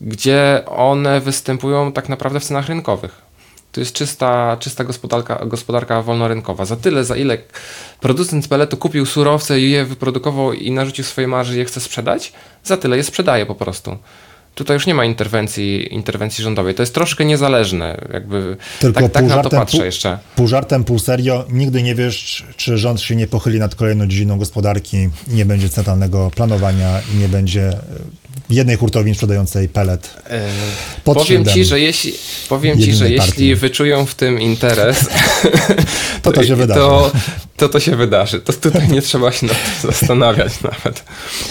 gdzie one występują tak naprawdę w cenach rynkowych. To jest czysta, czysta gospodarka, gospodarka wolnorynkowa. Za tyle, za ile producent peletu kupił surowce i je wyprodukował i narzucił swoje marży i je chce sprzedać, za tyle je sprzedaje po prostu. Tutaj już nie ma interwencji, interwencji rządowej. To jest troszkę niezależne. Jakby Tylko tak, tak na to patrzę pół, jeszcze. Pół żartem, pół serio. Nigdy nie wiesz, czy rząd się nie pochyli nad kolejną dziedziną gospodarki, nie będzie centralnego planowania i nie będzie jednej hurtowni sprzedającej pelet. E, powiem ci, że jeśli, powiem ci, że jeśli wyczują w tym interes, [LAUGHS] to, to, się wydarzy. To, to, to się wydarzy. To tutaj nie trzeba się nad tym zastanawiać nawet.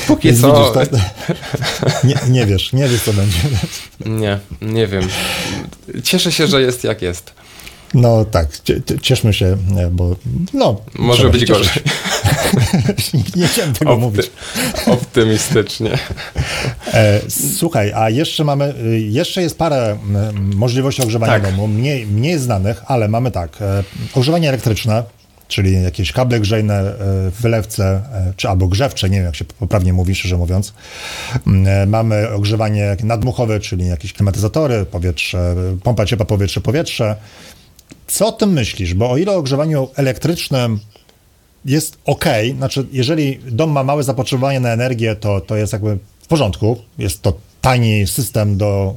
Póki Więc co... Widzisz, nie, nie wiesz, nie wiesz co będzie. Nie, nie wiem. Cieszę się, że jest jak jest. No tak, cieszmy się, bo no... Może być gorzej. [LAUGHS] nie chciałem tego Opty mówić. Optymistycznie. E, słuchaj, a jeszcze mamy, y, jeszcze jest parę możliwości ogrzewania tak. domu, mniej, mniej znanych, ale mamy tak, e, ogrzewanie elektryczne, czyli jakieś kable grzejne e, w wylewce, czy albo grzewcze, nie wiem jak się poprawnie mówi, szczerze mówiąc. Mamy ogrzewanie nadmuchowe, czyli jakieś klimatyzatory, powietrze, pompa ciepła, powietrze, powietrze. Co o tym myślisz? Bo o ile ogrzewanie elektryczne jest ok, znaczy jeżeli dom ma małe zapotrzebowanie na energię, to, to jest jakby w porządku, jest to tani system do,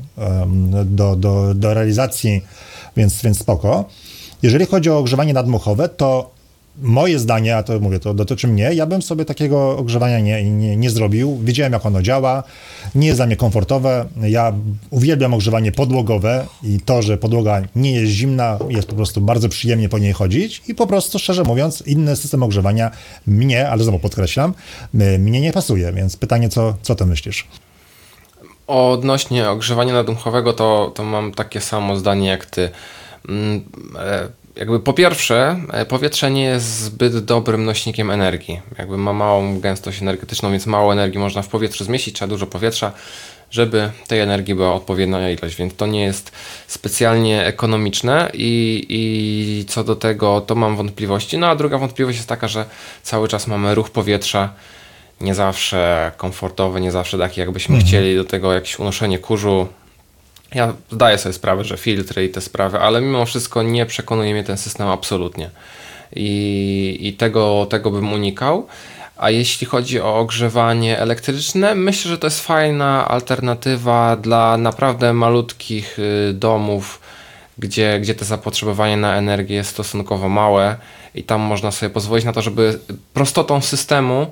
do, do, do realizacji, więc, więc spoko. Jeżeli chodzi o ogrzewanie nadmuchowe, to moje zdanie, a to mówię, to dotyczy mnie, ja bym sobie takiego ogrzewania nie, nie, nie zrobił. Wiedziałem, jak ono działa, nie jest dla mnie komfortowe. Ja uwielbiam ogrzewanie podłogowe i to, że podłoga nie jest zimna, jest po prostu bardzo przyjemnie po niej chodzić i po prostu, szczerze mówiąc, inny system ogrzewania mnie, ale znowu podkreślam, mnie nie pasuje, więc pytanie, co, co ty myślisz? Odnośnie ogrzewania nadmuchowego, to, to mam takie samo zdanie jak ty. Jakby po pierwsze, e, powietrze nie jest zbyt dobrym nośnikiem energii. Jakby ma małą gęstość energetyczną, więc mało energii można w powietrzu zmieścić, trzeba dużo powietrza, żeby tej energii była odpowiednia ilość, więc to nie jest specjalnie ekonomiczne i, i co do tego to mam wątpliwości. No a druga wątpliwość jest taka, że cały czas mamy ruch powietrza nie zawsze komfortowy, nie zawsze taki jakbyśmy mhm. chcieli, do tego jakieś unoszenie kurzu, ja zdaję sobie sprawę, że filtry i te sprawy, ale mimo wszystko nie przekonuje mnie ten system absolutnie. I, i tego, tego bym unikał. A jeśli chodzi o ogrzewanie elektryczne, myślę, że to jest fajna alternatywa dla naprawdę malutkich y, domów, gdzie, gdzie to zapotrzebowanie na energię jest stosunkowo małe i tam można sobie pozwolić na to, żeby prostotą systemu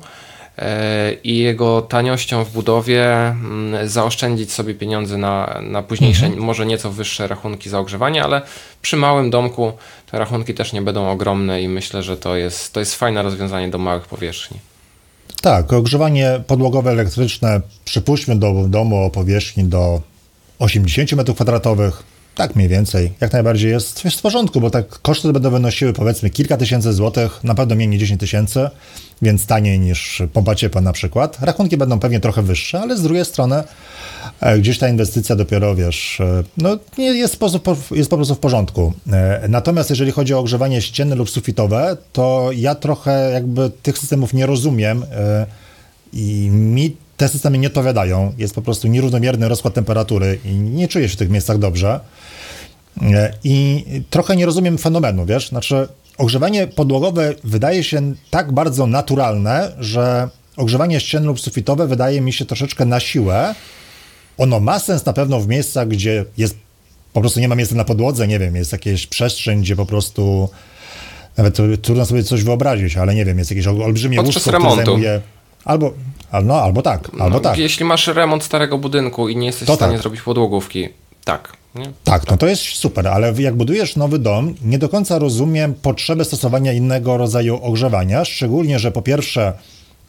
i jego taniością w budowie mm, zaoszczędzić sobie pieniądze na, na późniejsze, mhm. może nieco wyższe rachunki za ogrzewanie, ale przy małym domku te rachunki też nie będą ogromne i myślę, że to jest, to jest fajne rozwiązanie do małych powierzchni. Tak, ogrzewanie podłogowe elektryczne, przypuśćmy do domu o powierzchni do 80 m2, tak mniej więcej, jak najbardziej jest, w porządku, bo tak koszty będą wynosiły powiedzmy kilka tysięcy złotych, na pewno mniej niż 10 tysięcy, więc taniej niż pompa ciepła na przykład. Rachunki będą pewnie trochę wyższe, ale z drugiej strony e, gdzieś ta inwestycja dopiero, wiesz, e, no jest po, jest po prostu w porządku. E, natomiast jeżeli chodzi o ogrzewanie ścienne lub sufitowe, to ja trochę jakby tych systemów nie rozumiem i mi te systemy nie odpowiadają. Jest po prostu nierównomierny rozkład temperatury i nie czuję się w tych miejscach dobrze. I trochę nie rozumiem fenomenu, wiesz, znaczy ogrzewanie podłogowe wydaje się tak bardzo naturalne, że ogrzewanie ścienne lub sufitowe wydaje mi się troszeczkę na siłę. Ono ma sens na pewno w miejscach, gdzie jest po prostu nie ma miejsca na podłodze, nie wiem, jest jakaś przestrzeń, gdzie po prostu nawet trudno sobie coś wyobrazić, ale nie wiem, jest jakieś olbrzymie Podczas łóżko, remontu. które zajmuje albo, no, albo tak, albo no, tak. Jeśli masz remont starego budynku i nie jesteś To w stanie tak. zrobić podłogówki, tak. Nie? Tak, no to jest super, ale jak budujesz nowy dom, nie do końca rozumiem potrzebę stosowania innego rodzaju ogrzewania, szczególnie, że po pierwsze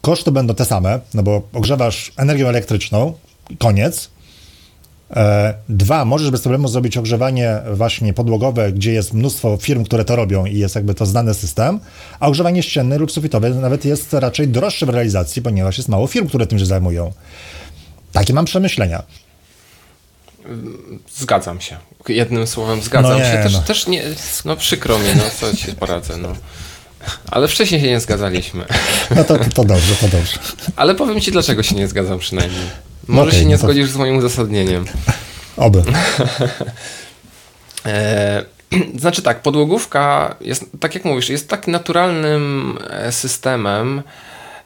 koszty będą te same, no bo ogrzewasz energią elektryczną, koniec. E, dwa, możesz bez problemu zrobić ogrzewanie właśnie podłogowe, gdzie jest mnóstwo firm, które to robią i jest jakby to znany system, a ogrzewanie ścienne lub sufitowe nawet jest raczej droższe w realizacji, ponieważ jest mało firm, które tym się zajmują. Takie mam przemyślenia. Zgadzam się. Jednym słowem zgadzam No nie, się. Też, no. też nie, no przykro mi, no co ci poradzę, no. Ale wcześniej się nie zgadzaliśmy. No to, to dobrze, to dobrze. Ale powiem ci, dlaczego się nie zgadzam przynajmniej. Może Okej, się nie no to- zgodzisz z moim uzasadnieniem. Oby. [LAUGHS] E, [CLEARS THROAT] znaczy tak, podłogówka jest, tak jak mówisz, jest tak naturalnym e, systemem,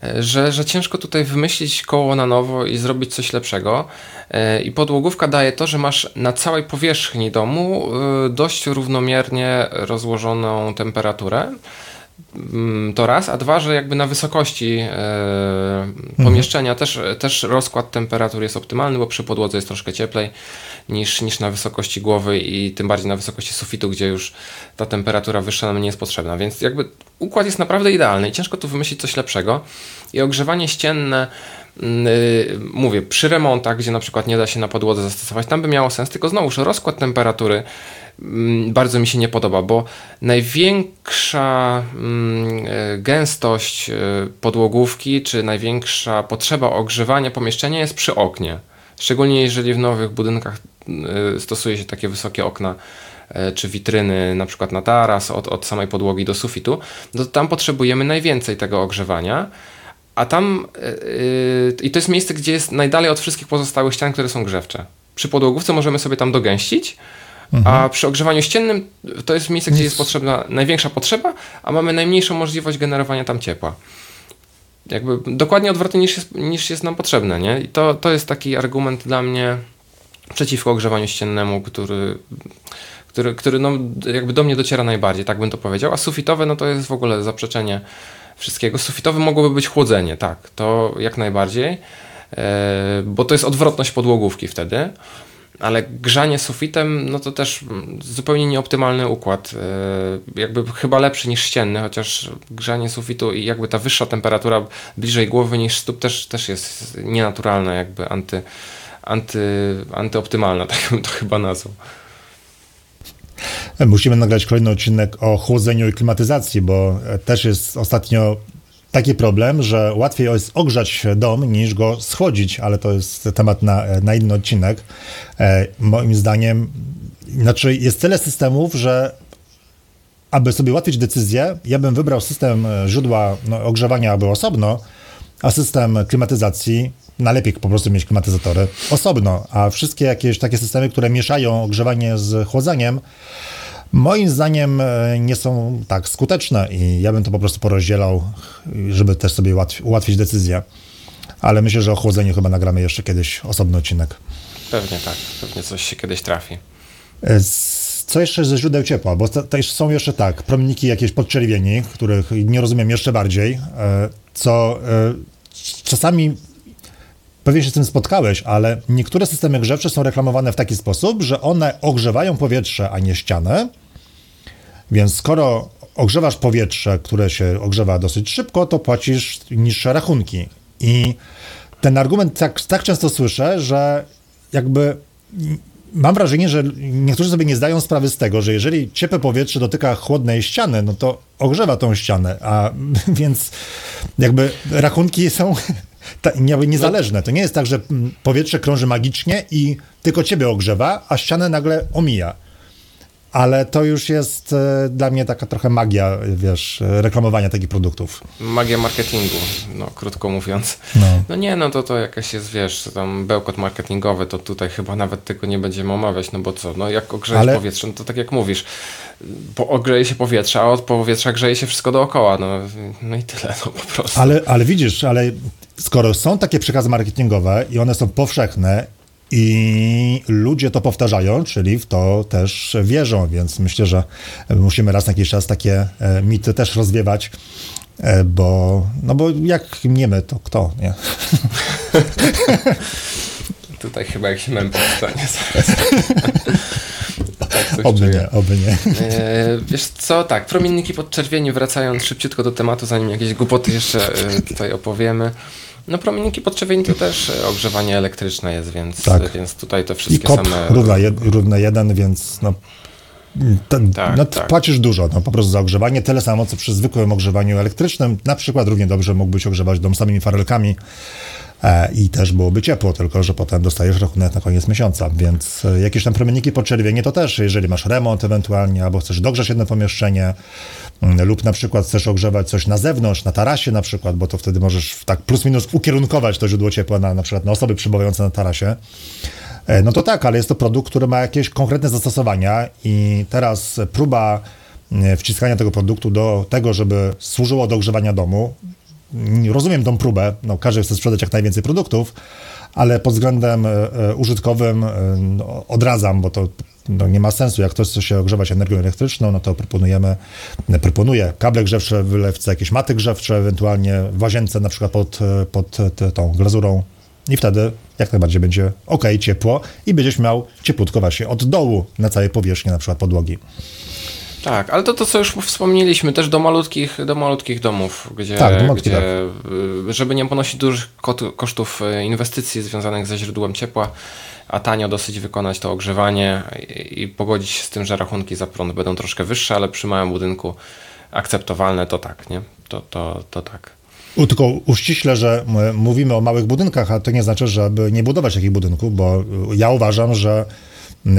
e, że, że ciężko tutaj wymyślić koło na nowo i zrobić coś lepszego. E, I podłogówka daje to, że masz na całej powierzchni domu dość równomiernie rozłożoną temperaturę. Mm, To raz, a dwa, że jakby na wysokości e, pomieszczenia też, też rozkład temperatur jest optymalny, bo przy podłodze jest troszkę cieplej niż, niż na wysokości głowy i tym bardziej na wysokości sufitu, gdzie już ta temperatura wyższa nam nie jest potrzebna. Więc jakby układ jest naprawdę idealny i ciężko tu wymyślić coś lepszego. I ogrzewanie ścienne, mm, y, mówię, przy remontach, gdzie na przykład nie da się na podłodze zastosować, tam by miało sens, tylko znowuż rozkład temperatury bardzo mi się nie podoba, bo największa mm, e, gęstość e, podłogówki, czy największa potrzeba ogrzewania pomieszczenia jest przy oknie. Szczególnie jeżeli w nowych budynkach e, stosuje się takie wysokie okna czy witryny, na przykład na taras, od, od samej podłogi do sufitu, no to tam potrzebujemy najwięcej tego ogrzewania. A tam, yy, i to jest miejsce, gdzie jest najdalej od wszystkich pozostałych ścian, które są grzewcze. Przy podłogówce możemy sobie tam dogęścić, a przy ogrzewaniu ściennym to jest miejsce, gdzie jest potrzebna największa potrzeba, a mamy najmniejszą możliwość generowania tam ciepła. Jakby dokładnie odwrotnie niż jest, niż jest nam potrzebne, nie? I to, to jest taki argument dla mnie przeciwko ogrzewaniu ściennemu, który, który, który no, jakby do mnie dociera najbardziej, tak bym to powiedział. A sufitowe, no to jest w ogóle zaprzeczenie wszystkiego. Sufitowe mogłoby być chłodzenie, tak, to jak najbardziej, e, bo to jest odwrotność podłogówki wtedy. Ale grzanie sufitem, no to też zupełnie nieoptymalny układ. e, Jakby chyba lepszy niż ścienny, chociaż grzanie sufitu i jakby ta wyższa temperatura bliżej głowy niż stóp też, też jest nienaturalna, jakby anty, anty, antyoptymalna, [LAUGHS] tak bym to chyba nazwał. Musimy nagrać kolejny odcinek o chłodzeniu i klimatyzacji, bo też jest ostatnio taki problem, że łatwiej jest ogrzać dom niż go schłodzić, ale to jest temat na, na inny odcinek. E, moim zdaniem, znaczy jest tyle systemów, że aby sobie ułatwić decyzję, ja bym wybrał system e, źródła no, ogrzewania aby osobno, a system klimatyzacji najlepiej po prostu mieć klimatyzatory osobno, a wszystkie jakieś takie systemy, które mieszają ogrzewanie z chłodzeniem, moim zdaniem e, nie są tak skuteczne i ja bym to po prostu porozdzielał, żeby też sobie ułatwi- ułatwić decyzję. Ale myślę, że o chłodzeniu chyba nagramy jeszcze kiedyś osobny odcinek. Pewnie tak, pewnie coś się kiedyś trafi. E, Co jeszcze ze źródeł ciepła? Bo jeszcze są jeszcze tak, promienniki jakieś podczerwieni, których nie rozumiem jeszcze bardziej, e, co czasami pewnie się z tym spotkałeś, ale niektóre systemy grzewcze są reklamowane w taki sposób, że one ogrzewają powietrze, a nie ścianę. Więc skoro ogrzewasz powietrze, które się ogrzewa dosyć szybko, to płacisz niższe rachunki. I ten argument tak, tak często słyszę, że jakby mam wrażenie, że niektórzy sobie nie zdają sprawy z tego, że jeżeli ciepłe powietrze dotyka chłodnej ściany, no to ogrzewa tą ścianę, a [LAUGHS] więc jakby rachunki są [LAUGHS] niezależne. To nie jest tak, że powietrze krąży magicznie i tylko ciebie ogrzewa, a ścianę nagle omija. Ale to już jest e, dla mnie taka trochę magia, wiesz, reklamowania takich produktów. Magia marketingu, no krótko mówiąc. No. No nie, no to to jakaś jest, wiesz, tam bełkot marketingowy, to tutaj chyba nawet tego nie będziemy omawiać, no bo co, no jak ogrzejesz Ale- powietrze, no to tak jak mówisz, bo ogrzeje się powietrze, a od powietrza grzeje się wszystko dookoła, no, no i tyle, no po prostu. Ale, ale widzisz, ale skoro są takie przekazy marketingowe i one są powszechne i ludzie to powtarzają, czyli w to też wierzą, więc myślę, że musimy raz na jakiś czas takie e, mity też rozwiewać, e, bo, no bo jak nie my, to kto, nie? [LAUGHS] Tutaj chyba jakiś mem powstanie zaraz. [LAUGHS] tak Oby czuję. nie, oby nie. E, wiesz co, tak, promienniki podczerwieni, wracając szybciutko do tematu, zanim jakieś głupoty jeszcze e, tutaj opowiemy. No promienniki podczerwieni to też e, ogrzewanie elektryczne jest, więc, Tak. więc tutaj I wszystkie kop same... równa, jed, równa jeden, więc no, ten, Tak, no tak. płacisz dużo, no po prostu za ogrzewanie, tyle samo co przy zwykłym ogrzewaniu elektrycznym. Na przykład równie dobrze mógłbyś ogrzewać dom samymi farelkami i też byłoby ciepło, tylko że potem dostajesz rachunek na koniec miesiąca, więc e, jakieś tam promienniki podczerwienie to też, jeżeli masz remont ewentualnie, albo chcesz dogrzać jedno pomieszczenie, mm, lub na przykład chcesz ogrzewać coś na zewnątrz, na tarasie na przykład, bo to wtedy możesz tak plus minus ukierunkować to źródło ciepła na, na przykład na osoby przebywające na tarasie. E, No to tak, ale jest to produkt, który ma jakieś konkretne zastosowania i teraz próba e, wciskania tego produktu do tego, żeby służyło do ogrzewania domu. Rozumiem tą próbę, no każdy chce sprzedać jak najwięcej produktów, ale pod względem e, e, użytkowym e, no, odradzam, bo to no, nie ma sensu. Jak ktoś chce się ogrzewać energią elektryczną, no to proponujemy, proponuję kable grzewcze wylewce, jakieś maty grzewcze, ewentualnie w łazience na przykład pod, pod tą glazurą i wtedy jak najbardziej będzie ok, ciepło i będziesz miał ciepłutko właśnie od dołu na całej powierzchni na przykład podłogi. Tak, ale to to, co już wspomnieliśmy, też do malutkich, do malutkich domów, gdzie, Tak, do malutkich, gdzie y, żeby nie ponosić dużych kosztów y, inwestycji związanych ze źródłem ciepła, a tanio dosyć wykonać to ogrzewanie i, i pogodzić się z tym, że rachunki za prąd będą troszkę wyższe, ale przy małym budynku akceptowalne, to tak, nie? To, to, to tak. U, tylko uściślę, że mówimy o małych budynkach, a to nie znaczy, żeby nie budować takich budynków, bo y, ja uważam, że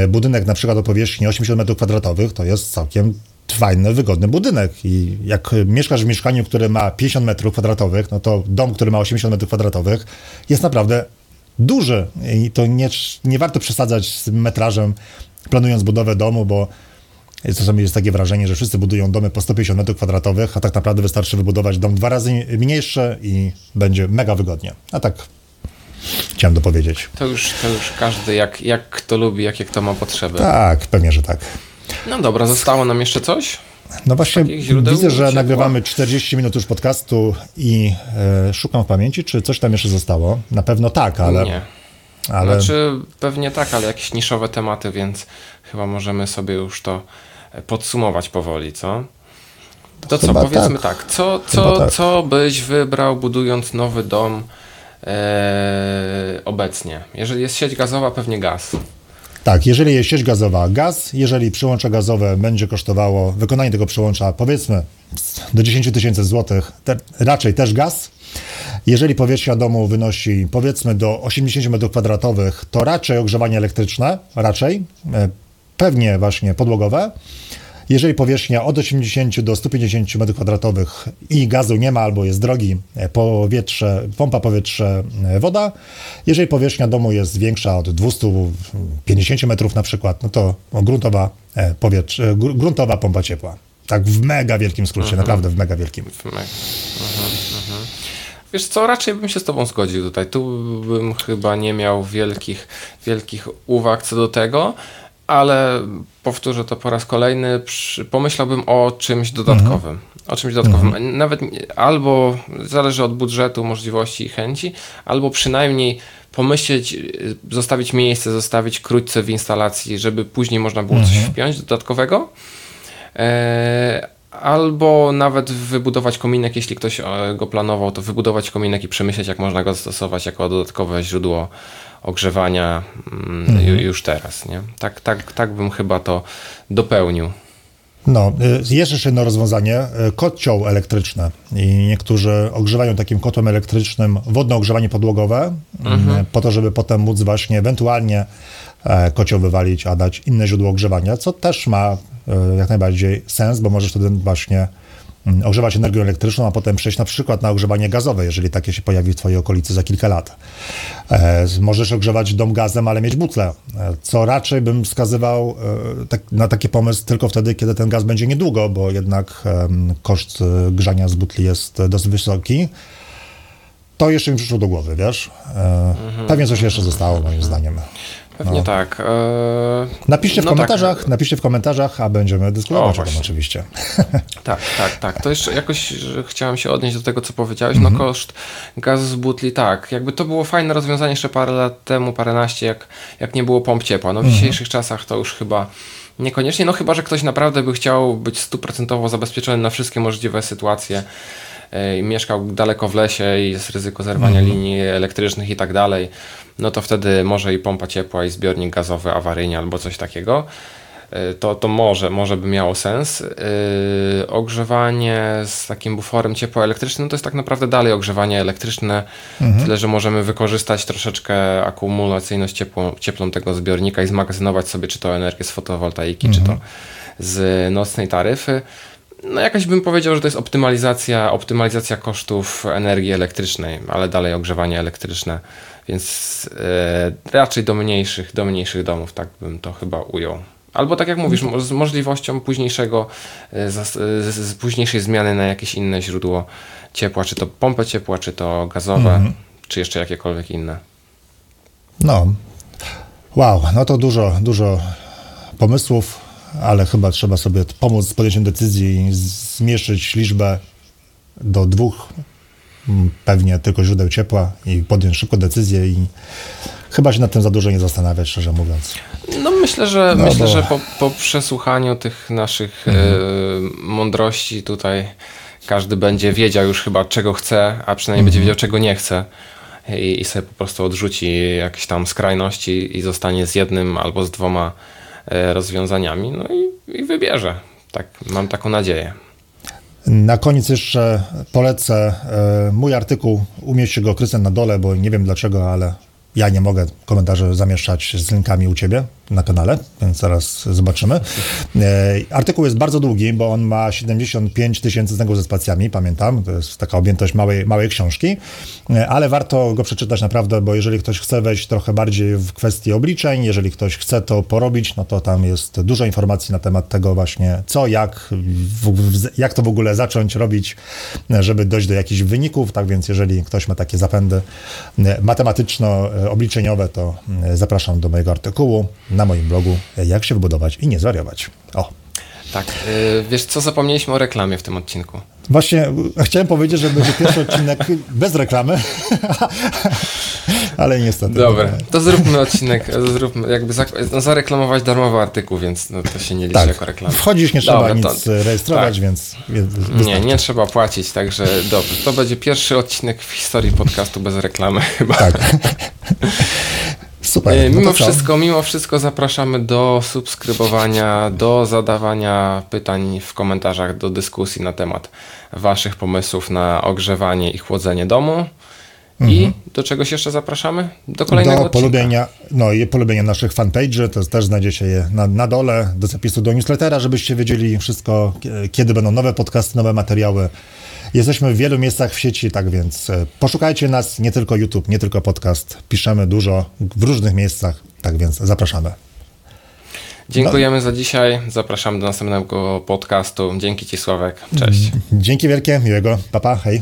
budynek na przykład o powierzchni 80 m2 to jest całkiem fajny, wygodny budynek i jak mieszkasz w mieszkaniu, które ma 50 m2, no to dom, który ma 80 m2 jest naprawdę duży i to nie, nie warto przesadzać z metrażem planując budowę domu, bo Czasami jest takie wrażenie, że wszyscy budują domy po 150 metrów kwadratowych, a tak naprawdę wystarczy wybudować dom dwa razy mniejszy i będzie mega wygodnie. A tak chciałem dopowiedzieć. To już, to już każdy jak, jak kto lubi, jakie kto ma potrzeby. Tak, pewnie, że tak. No dobra, zostało nam jeszcze coś? No właśnie widzę, że ciepła. nagrywamy 40 minut już podcastu i e, szukam w pamięci, czy coś tam jeszcze zostało. Na pewno tak, ale... Nie. ale... Znaczy, pewnie tak, ale jakieś niszowe tematy, więc chyba możemy sobie już to e, podsumować powoli, co? To co, Chyba powiedzmy tak. tak, co, co, tak. co byś wybrał budując nowy dom obecnie? Jeżeli jest sieć gazowa, pewnie gaz. Tak, jeżeli jest sieć gazowa, gaz, jeżeli przyłącze gazowe będzie kosztowało, wykonanie tego przyłącza powiedzmy do 10 tysięcy złotych, te, raczej też gaz. Jeżeli powierzchnia domu wynosi powiedzmy do 80 m2, to raczej ogrzewanie elektryczne, raczej, e, pewnie właśnie podłogowe. Jeżeli powierzchnia od 80 do 150 m2 i gazu nie ma albo jest drogi, e, powietrze, pompa powietrze, e, woda. Jeżeli powierzchnia domu jest większa od 250 metrów na przykład, no to gruntowa, e, powietrze, gr- gruntowa pompa ciepła. Tak w mega wielkim skrócie, naprawdę w mega wielkim. W me- Mhm, mhm. Wiesz co, raczej bym się z tobą zgodził tutaj. Tu bym chyba nie miał wielkich, wielkich uwag co do tego, ale powtórzę to po raz kolejny, przy, pomyślałbym o czymś dodatkowym. O czymś dodatkowym. Nawet nie- albo zależy od budżetu, możliwości i chęci, albo przynajmniej pomyśleć, y, zostawić miejsce, zostawić krótce w instalacji, żeby później można było coś wpiąć dodatkowego. E, Albo nawet wybudować kominek, jeśli ktoś e, go planował, to wybudować kominek i przemyśleć, jak można go zastosować jako dodatkowe źródło ogrzewania mm, ju- już teraz. Nie? Tak, tak, tak bym chyba to dopełnił. No, y, jest jeszcze jedno rozwiązanie, y, kocioł elektryczny. I niektórzy ogrzewają takim kotłem elektrycznym wodne ogrzewanie podłogowe, y, po to, żeby potem móc właśnie ewentualnie e, kocioł wywalić, a dać inne źródło ogrzewania, co też ma e, jak najbardziej sens, bo możesz wtedy właśnie ogrzewać energią elektryczną, a potem przejść na przykład na ogrzewanie gazowe, jeżeli takie się pojawi w twojej okolicy za kilka lat. E, możesz ogrzewać dom gazem, ale mieć butlę, e, co raczej bym wskazywał e, tak, na taki pomysł tylko wtedy, kiedy ten gaz będzie niedługo, bo jednak koszt grzania z butli jest dosyć wysoki. To jeszcze mi przyszło do głowy, wiesz? E, Pewnie coś jeszcze zostało, moim zdaniem. Pewnie tak. E, Napiszcie w no tak. komentarzach, napiszcie w komentarzach, a będziemy dyskutować O, o tym oczywiście. [LAUGHS] Tak, tak, tak. To jeszcze jakoś chciałem się odnieść do tego, co powiedziałeś. No koszt gazu z butli, tak. Jakby to było fajne rozwiązanie jeszcze parę lat temu, paręnaście, jak, jak nie było pomp ciepła. No w dzisiejszych czasach to już chyba niekoniecznie, no chyba, że ktoś naprawdę by chciał być stuprocentowo zabezpieczony na wszystkie możliwe sytuacje mieszkał daleko w lesie i jest ryzyko zerwania linii elektrycznych i tak dalej, no to wtedy może i pompa ciepła i zbiornik gazowy awaryjnie albo coś takiego. Y, to, to może, może by miało sens. Yy, ogrzewanie z takim buforem ciepło-elektrycznym to jest tak naprawdę dalej ogrzewanie elektryczne, tyle że możemy wykorzystać troszeczkę akumulacyjność ciepłą, cieplą tego zbiornika i zmagazynować sobie czy to energię z fotowoltaiki, czy to z nocnej taryfy. No jakaś bym powiedział, że to jest optymalizacja, optymalizacja kosztów energii elektrycznej, ale dalej ogrzewanie elektryczne, więc e, raczej do mniejszych, do mniejszych domów, tak bym to chyba ujął. Albo tak jak mówisz, z możliwością późniejszego, e, zas- e, z, z późniejszej zmiany na jakieś inne źródło ciepła, czy to pompę ciepła, czy to gazowe, czy jeszcze jakiekolwiek inne. No, wow, no to dużo, dużo pomysłów, ale chyba trzeba sobie pomóc z podjęciem decyzji i zmniejszyć liczbę do dwóch, mm, pewnie tylko źródeł ciepła i podjąć szybko decyzję i chyba się nad tym za dużo nie zastanawiać, szczerze mówiąc. No myślę, że No myślę, bo- że po, po przesłuchaniu tych naszych e, mądrości tutaj każdy będzie wiedział już chyba czego chce, a przynajmniej będzie wiedział czego nie chce. I, I sobie po prostu odrzuci jakieś tam skrajności i zostanie z jednym albo z dwoma rozwiązaniami. No i, i wybierze. Tak, mam taką nadzieję. Na koniec jeszcze polecę e, mój artykuł, umieści go Krystian na dole, bo nie wiem dlaczego, ale ja nie mogę komentarzy zamieszczać z linkami u Ciebie na kanale, więc zaraz zobaczymy. E, artykuł jest bardzo długi, bo on ma 75 tysięcy znaków ze spacjami, pamiętam, to jest taka objętość małej, małej książki, e, ale warto go przeczytać naprawdę, bo jeżeli ktoś chce wejść trochę bardziej w kwestie obliczeń, jeżeli ktoś chce to porobić, no to tam jest dużo informacji na temat tego właśnie, co, jak, w, jak to w ogóle zacząć robić, żeby dojść do jakichś wyników, tak więc jeżeli ktoś ma takie zapędy e, matematyczno-obliczeniowe, to zapraszam do mojego artykułu na moim blogu, jak się wybudować i nie zwariować. O. Tak, e, wiesz co, zapomnieliśmy o reklamie w tym odcinku. Właśnie e, chciałem powiedzieć, że będzie pierwszy odcinek bez reklamy, [LAUGHS] ale niestety. Dobra, to zróbmy odcinek, zróbmy, jakby zak- no, zareklamować darmowy artykuł, więc no, to się nie liczy Tak, jako reklama. wchodzić nie trzeba Dobra, nic to- rejestrować, tak. więc wy- Nie, wystarczy. nie trzeba płacić, także dobrze. To będzie pierwszy odcinek w historii podcastu bez reklamy [LAUGHS] chyba. Tak. [LAUGHS] Super. E, no Mimo wszystko, mimo wszystko zapraszamy do subskrybowania, do zadawania pytań w komentarzach, do dyskusji na temat waszych pomysłów na ogrzewanie i chłodzenie domu. I do czegoś jeszcze zapraszamy? Do kolejnego Mhm. do odcinka. polubienia, no i polubienia naszych fanpage'y, to też znajdziecie je na, na dole, do zapisu do newslettera, żebyście wiedzieli wszystko, kie- kiedy będą nowe podcasty, nowe materiały. Jesteśmy w wielu miejscach w sieci, tak więc e, poszukajcie nas, nie tylko YouTube, nie tylko podcast, piszemy dużo w różnych miejscach, tak więc zapraszamy. Dziękujemy za dzisiaj. Zapraszamy do następnego podcastu. Dzięki Ci, Sławek. Cześć. Dzięki wielkie, miłego, papa, hej.